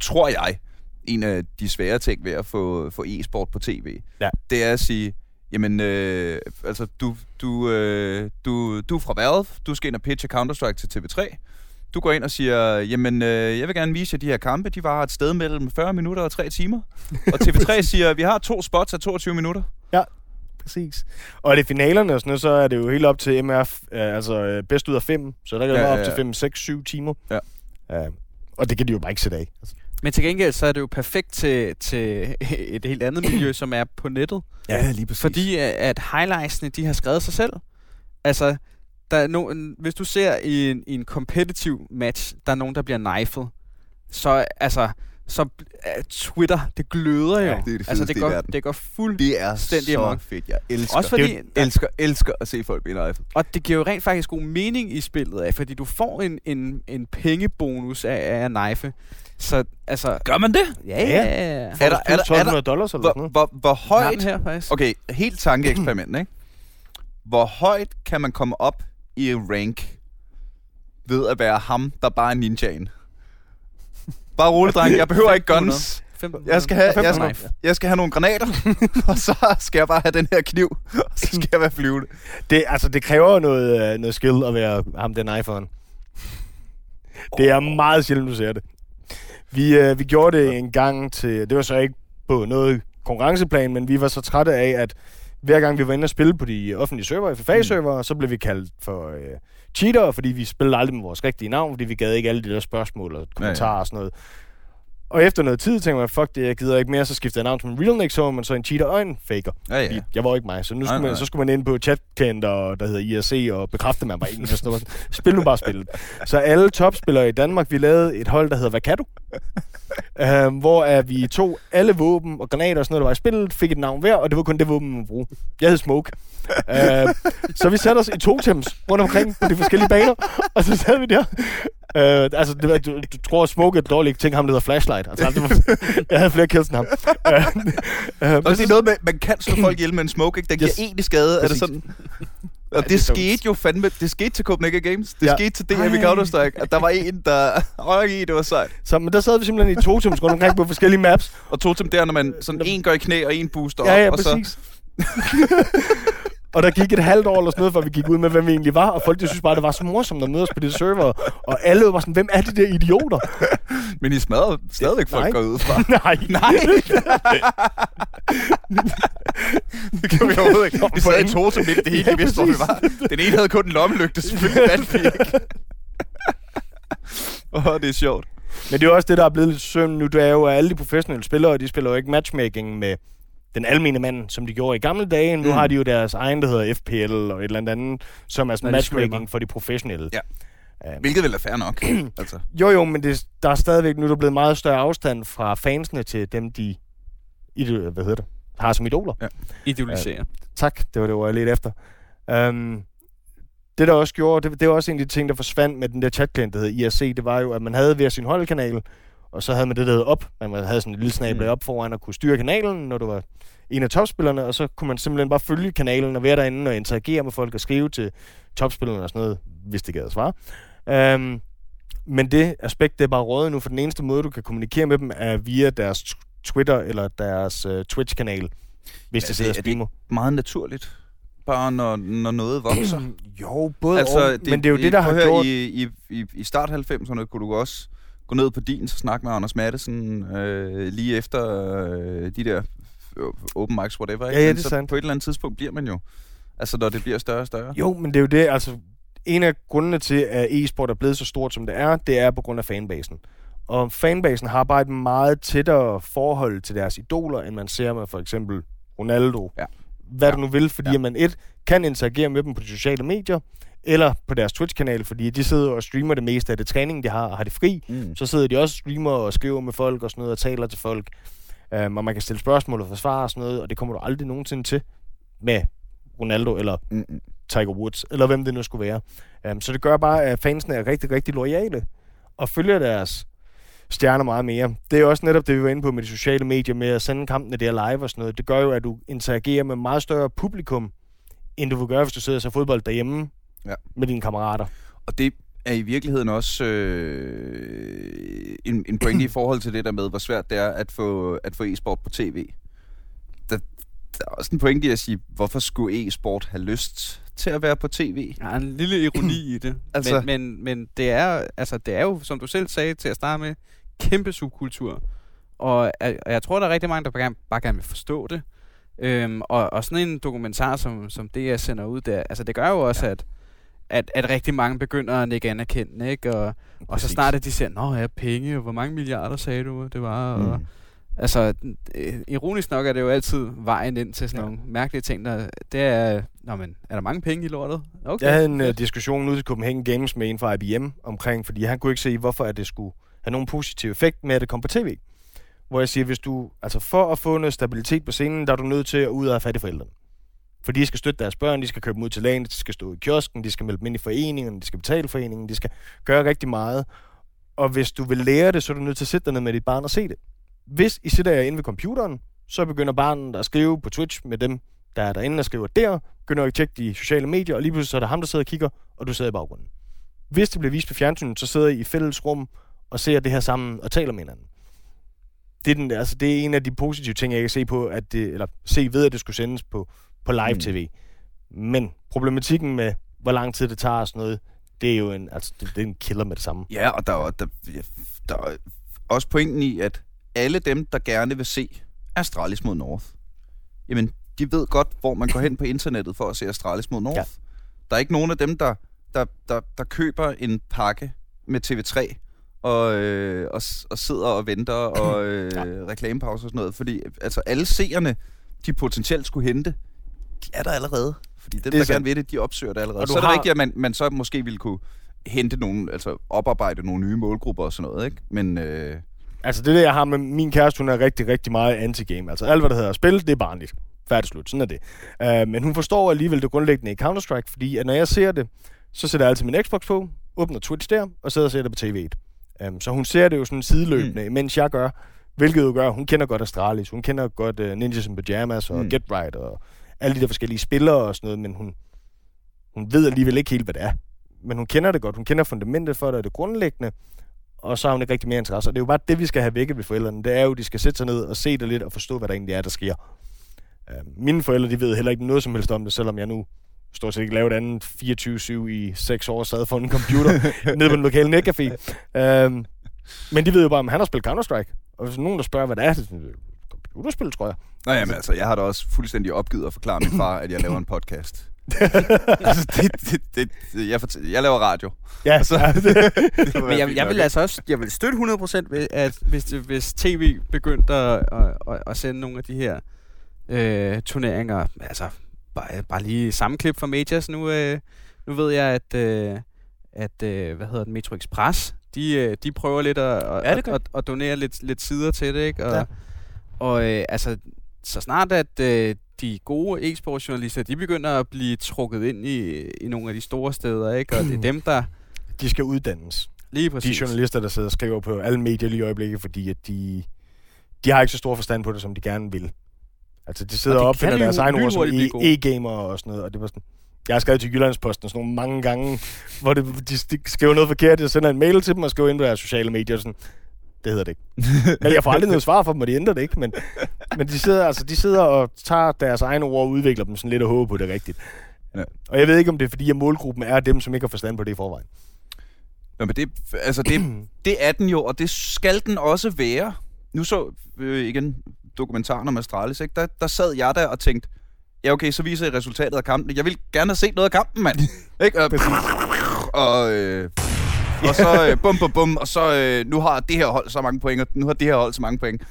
tror jeg, en af de svære ting ved at få, få e-sport på tv. Ja. Det er at sige, jamen, øh, altså, du, du, øh, du, du er fra Valve, du skal ind og pitche Counter-Strike til TV3. Du går ind og siger, jamen, øh, jeg vil gerne vise jer de her kampe. De var et sted mellem 40 minutter og 3 timer. Og TV3 siger, vi har to spots af 22 minutter. Præcis. Og er det finalerne og sådan noget, så er det jo helt op til MR, øh, altså øh, bedst ud af fem. Så der kan Ja, være ja, op ja. til 5, 6, 7 timer. Ja. Uh, og det kan de jo bare ikke sætte af. Altså. Men til gengæld, så er det jo perfekt til, til et helt andet miljø, som er på nettet. Ja, lige præcis. Fordi øh, at highlightsene, de har skrevet sig selv. Altså, der er no, hvis du ser i en, i en competitive match, der er nogen, der bliver knifet, så altså, så uh, Twitter, det gløder jo. Ja, det er det altså, det i går, verden. det går fuld... det er fuldstændig så amok. fedt. Jeg elsker, Også fordi, jeg elsker, elsker at se folk blive knifet. og det giver jo rent faktisk god mening i spillet af, fordi du får en, en, en pengebonus af, af at knife. Så altså... Gør man det? Ja, Ja. ja. Er der- er der- er der- 1200 dollars eller Hvor, noget? hvor, hvor Højt her, faktisk. Okay, helt tankeeksperiment, ikke? Hvor højt kan man komme op i en rank ved at være ham, der bare er ninjaen? Bare rolig, dreng. Jeg behøver ikke guns. 1500. Jeg skal have, jeg, 1500. skal, jeg skal have nogle granater, og så skal jeg bare have den her kniv, og så skal jeg være flyvende. Det, altså, det kræver noget, øh, noget skill at være ham den iPhone. Det er meget sjældent, du ser det. Vi, øh, vi gjorde det en gang til... Det var så ikke på noget konkurrenceplan, men vi var så trætte af, at hver gang vi var inde og spille på de offentlige server, FFA-server, så blev vi kaldt for øh, cheater, fordi vi spillede aldrig med vores rigtige navn, fordi vi gad ikke alle de der spørgsmål og kommentarer og sådan noget. Og efter noget tid tænkte man, fuck det, jeg gider ikke mere, så skiftede jeg navn til real next men så en cheater og en faker. Ja, ja. Jeg var ikke mig, så nu Nej, skulle man, nej. så skulle man ind på chatkent og der hedder IRC og bekræfte, man var en og sådan noget. Spil nu bare spillet. Så alle topspillere i Danmark, vi lavede et hold, der hedder Vakado. Uh, hvor uh, vi tog alle våben og granater og sådan noget, der var i spillet, fik et navn hver, og det var kun det våben, man bruge. Jeg hed Smoke. Uh, så vi satte os i totems rundt omkring på de forskellige baner, og så sad vi der. Uh, altså, det var, du, du tror, at Smoke er et dårligt ting, ham der hedder Flashlight. Altså, det var, jeg havde flere kills end ham. Uh, uh, Og det er noget med, man kan slå folk ihjel med en smoke, ikke? Den giver Yes. egentlig skade, er det Præcis. sådan? Ja, Og det det, er dumt. skete jo fandme, det skete til Copenhagen Games, det Ja. skete til DM i. Counter-Strike, at der var en, der røg i, det var sejt. Så, men der sad vi simpelthen i totems rundt omkring på forskellige maps. Og tog dem der, når man sådan en går i knæ, og en booster Ja, ja, op, og så... og der gik et halvt år eller sådan noget, før vi gik ud med, hvem vi egentlig var. Og folk de synes bare, det var så morsomt at møde os på det server. Og alle var sådan, hvem er de der idioter? Men I smadrer stadigvæk folk går ud fra. Nej. Nej! det kan vi overhovedet ikke. Vi sad i to som lidt det hele, Ja, de vidste, hvor vi var. Den ene havde kun en lommelygte, selvfølgelig vandt vi ikke. Åh, oh, det er sjovt. Men det er også det, der er blevet lidt synd nu. Det er jo, at alle de professionelle spillere, de spiller jo ikke matchmaking med den almene mand, som de gjorde i gamle dage. Nu Mm. har de jo deres egen, der hedder FPL og et eller andet andet, som er sådan matchmaking for de professionelle. Ja. Um, Hvilket vel er fair nok. altså. Jo, jo, men det, der er stadigvæk, nu er der blevet meget større afstand fra fansene til dem, de, hvad hedder det, har som idoler. Ja. Idealisere. Tak, det var det ord, jeg lidt efter. Um, det, der også gjorde, det, det var også en af de ting, der forsvandt med den der chatklient, der hed IRC, det var jo, at man havde hver sin holdkanal, og så havde man det, der hed op. Man havde sådan en lille snabel Mm. op foran og kunne styre kanalen, når du var en af topspillerne, og så kunne man simpelthen bare følge kanalen og være derinde og interagere med folk og skrive til topspillerne og sådan noget, hvis det gad at svare. Um, men det aspekt, det er bare rådet nu, for den eneste måde, du kan kommunikere med dem, er via deres Twitter eller deres uh, Twitch-kanal, hvis Ja, de sidder og det- er det streamer. Meget naturligt. Bare når, når noget vokser. Jo, både altså, og, det, men det er jo det, der har gjort... I, i, i, I start 90'erne kunne du også gå ned på din og snakke med Anders Madsen øh, lige efter øh, de der øh, open mics, whatever. Ikke? Ja, ja, det er så sandt. På et eller andet tidspunkt bliver man jo, altså når det bliver større og større. Jo, men det er jo det, altså... En af grundene til, at e-sport er blevet så stort, som det er, det er på grund af fanbasen. Og fanbasen har bare et meget tættere forhold til deres idoler, end man ser med for eksempel Ronaldo. Ja. Hvad Ja. du nu vil, fordi ja. man et kan interagere med dem på de sociale medier, eller på deres Twitch-kanal, fordi de sidder og streamer det meste af det træning, de har, og har det fri. Mm. Så sidder de også og streamer og skriver med folk og sådan noget, og taler til folk. Um, og man kan stille spørgsmål og forsvare og sådan noget, og det kommer du aldrig nogensinde til med Ronaldo eller Mm. Tiger Woods, eller hvem det nu skulle være. Um, så det gør bare, at fansene er rigtig, rigtig lojale og følger deres stjerner meget mere. Det er også netop det, vi var inde på med de sociale medier, med at sende kampene der live og sådan noget. Det gør jo, at du interagerer med meget større publikum, end du vil gøre, hvis du sidder og ser fodbold derhjemme Ja. med dine kammerater. Og det er i virkeligheden også øh, en, en pointe i forhold til det der med, hvor svært det er at få, at få e-sport på tv. Der, der er også en pointe i at sige, hvorfor skulle e-sport have lyst til at være på tv? Der er en lille ironi i det. Altså- men, men, men det, er, altså, det er jo, som du selv sagde til at starte med, kæmpe subkultur. Og, og jeg tror, der er rigtig mange, der bare gerne, bare gerne vil forstå det. Øhm, og, og sådan en dokumentar, som, som det jeg sender ud der, altså det gør jo også, ja. at, at, at rigtig mange begynder at nikke anerkendende, ikke? Og, og så snart at de siger, nå ja, penge, og hvor mange milliarder sagde du, det var, og, Mm. Altså, øh, ironisk nok er det jo altid vejen ind til sådan Ja. nogle mærkelige ting, der, det er, nå men, er der mange penge i lortet? Okay. Jeg havde en uh, diskussion ude til Copenhagen Games med en fra IBM omkring, fordi han kunne ikke se, hvorfor at det skulle have nogen positiv effekt med, at det kom på tv. Hvor jeg siger, hvis du, altså for at få noget stabilitet på scenen, der er du nødt til at ud af fattige forældrene. For de skal støtte deres børn, de skal købe dem ud til lægen, de skal stå i kiosken, de skal melde dem ind i foreningen, de skal betale foreningen, de skal gøre rigtig meget. Og hvis du vil lære det, så er du nødt til at sætte dig ned med dit barn og se det. Hvis I sidder jer inde ved computeren, så begynder barnet at skrive på Twitch med dem, der er derinde og skriver der, begynder at tjekke de sociale medier, og lige pludselig så er der ham, der sidder og kigger, og du sidder i baggrunden. Hvis det bliver vist på fjernsynet, så sidder I i fælles rum og ser det her sammen og taler med hinanden. Det er, den, altså, det er en af de positive ting, jeg kan se på, at det, eller se ved, at det skulle sendes på, på live-tv. Men problematikken med, hvor lang tid det tager og sådan noget, det er jo en, altså, det, det er en killer med det samme. Ja, og der er, der, der er også pointen i, at alle dem, der gerne vil se Astralis mod North, jamen, de ved godt, hvor man går hen på internettet for at se Astralis mod North. Ja. Der er ikke nogen af dem, der, der, der, der køber en pakke med TV3 og, øh, og, og sidder og venter og øh, ja. reklamepauser og sådan noget. Fordi altså, alle seerne, de potentielt skulle hente, de er der allerede. Fordi dem, Det der er gerne vil det, de opsøger det allerede. Og Så er det har- rigtigt, at man, man så måske ville kunne hente nogle, altså oparbejde nogle nye målgrupper og sådan noget, ikke? Men øh, Altså det, der jeg har med min kæreste, hun er rigtig, rigtig meget anti-game. Altså alt, hvad der hedder spil, det er barnligt. Færdig slut, sådan er det. Uh, men hun forstår alligevel det grundlæggende i Counter-Strike, fordi at når jeg ser det, så sætter jeg altid min Xbox på, åbner Twitch der, og sidder og ser det på TV1. Um, så hun ser det jo sådan sideløbende, mm. mens jeg gør, hvilket jo gør, hun kender godt Astralis, hun kender godt uh, Ninjas in Pyjamas og mm. Get Right og alle de der forskellige spillere og sådan noget, men hun, hun ved alligevel ikke helt, hvad det er. Men hun kender det godt, hun kender fundamentet for det, og det grundlæggende, og så har hun ikke rigtig mere interesse. Og det er jo bare det, vi skal have vækket ved forældrene. Det er jo, at de skal sætte sig ned og se det lidt og forstå, hvad der egentlig er, der sker. Uh, mine forældre, de ved heller ikke noget som helst om det, selvom jeg nu stort set ikke lavet andet 24-7 i 6 år, sad foran en computer nede på den lokale netcafé. Uh, men de ved jo bare, om han har spillet Counter-Strike. Og hvis nogen, der spørger, hvad det er, så computerspil, tror jeg. Nej, jamen, altså, jeg har da også fuldstændig opgivet at forklare min far, at jeg laver en podcast. altså, det, det, det, det, jeg, fortæller, jeg laver radio. Ja, Altså, ja, det, Det Men jeg, jeg vil altså også jeg vil støtte 100% ved, at hvis, hvis tv begyndte at, at, at, sende nogle af de her øh, turneringer, altså bare, bare lige sammenklip fra Majors, nu, øh, nu ved jeg, at, øh, at øh, hvad hedder det, Metro Express, de, øh, de prøver lidt at, Ja, at, at, at donere lidt, lidt sider til det, ikke? Og, Ja. Og øh, altså, så snart at øh, de gode e-sportsjournalister, de begynder at blive trukket ind i, i nogle af de store steder, ikke? Og det er dem, der De skal uddannes. lige De præcis... journalister, der sidder og skriver på alle medier lige i øjeblikket, fordi at de, de har ikke så stor forstand på det, som de gerne vil. Altså, de sidder Og og, det kan opfinder deres egne ord som e- e-gamer og sådan noget, og det var sådan... Jeg har skrevet til Jyllandsposten sådan nogle mange gange, hvor det, de, de skriver noget forkert, jeg sender en mail til dem og skriver ind på deres sociale medier, og sådan, det hedder det ikke. Men jeg får aldrig noget svar fra dem, og de ændrer det ikke, men, men de, sidder, altså, de sidder og tager deres egne ord og udvikler dem sådan lidt og håber på, det rigtigt. Ja. Og jeg ved ikke, om det er fordi, at målgruppen er dem, som ikke har forstand på det i forvejen. Nå, men det, altså det, det er den jo, og det skal den også være. Nu så øh, igen dokumentaren om Astralis, ikke? Der, der sad jeg der og tænkte, ja okay, så viser I resultatet af kampen. Jeg vil gerne have set noget af kampen, mand. ikke? Og, og, øh, og så øh, bum, bum, bum, og så øh, nu har det her hold så mange point, og nu har det her hold så mange point.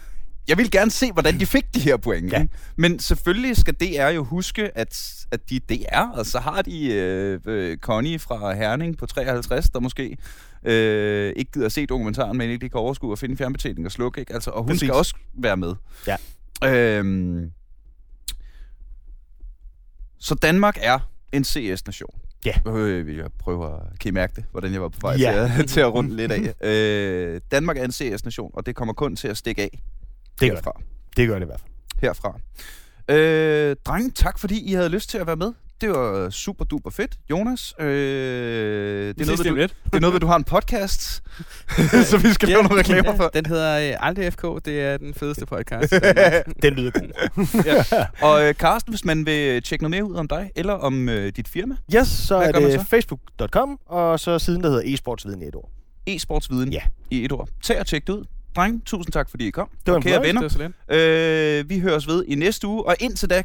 Jeg vil gerne se, hvordan de fik de her point. Ja. Men selvfølgelig skal DR jo huske, at, at de er DR, og så har de øh, øh, Connie fra Herning på 53, der måske øh, ikke gider at se dokumentaren, men ikke kan overskue at finde fjernbetjening og slukke. Ikke? Altså, og hun Præcis. skal også være med. Ja. Øhm, så Danmark er en CS-nation. Ja. Øh, jeg prøver, kan I mærke det, hvordan jeg var på vej Ja. til, at, til at runde lidt af. Øh, Danmark er en CS-nation, og det kommer kun til at stikke af Det gør herfra. Det gør det i hvert fald. herfra. Øh, drenge, tak fordi I havde lyst til at være med. Det var super duper fedt. Jonas, øh, det, er noget, ved, du, lidt. det er noget, ved, du har en podcast, så vi skal lave nogle reklamer for. Den hedder øh, Aldrig FK. Det er den fedeste podcast. Den lyder god. Og øh, Carsten, hvis man vil tjekke noget mere ud om dig, eller om øh, dit firma, Yes, så er det så? facebook.com, og så siden, der hedder e-sportsviden i et ord. e-sportsviden Ja. i et ord. Tag og tjek det ud. Drenge, tusind tak fordi I kom. Det var en Kære venner, Det var så lidt. øh, vi høres ved i næste uge, og indtil da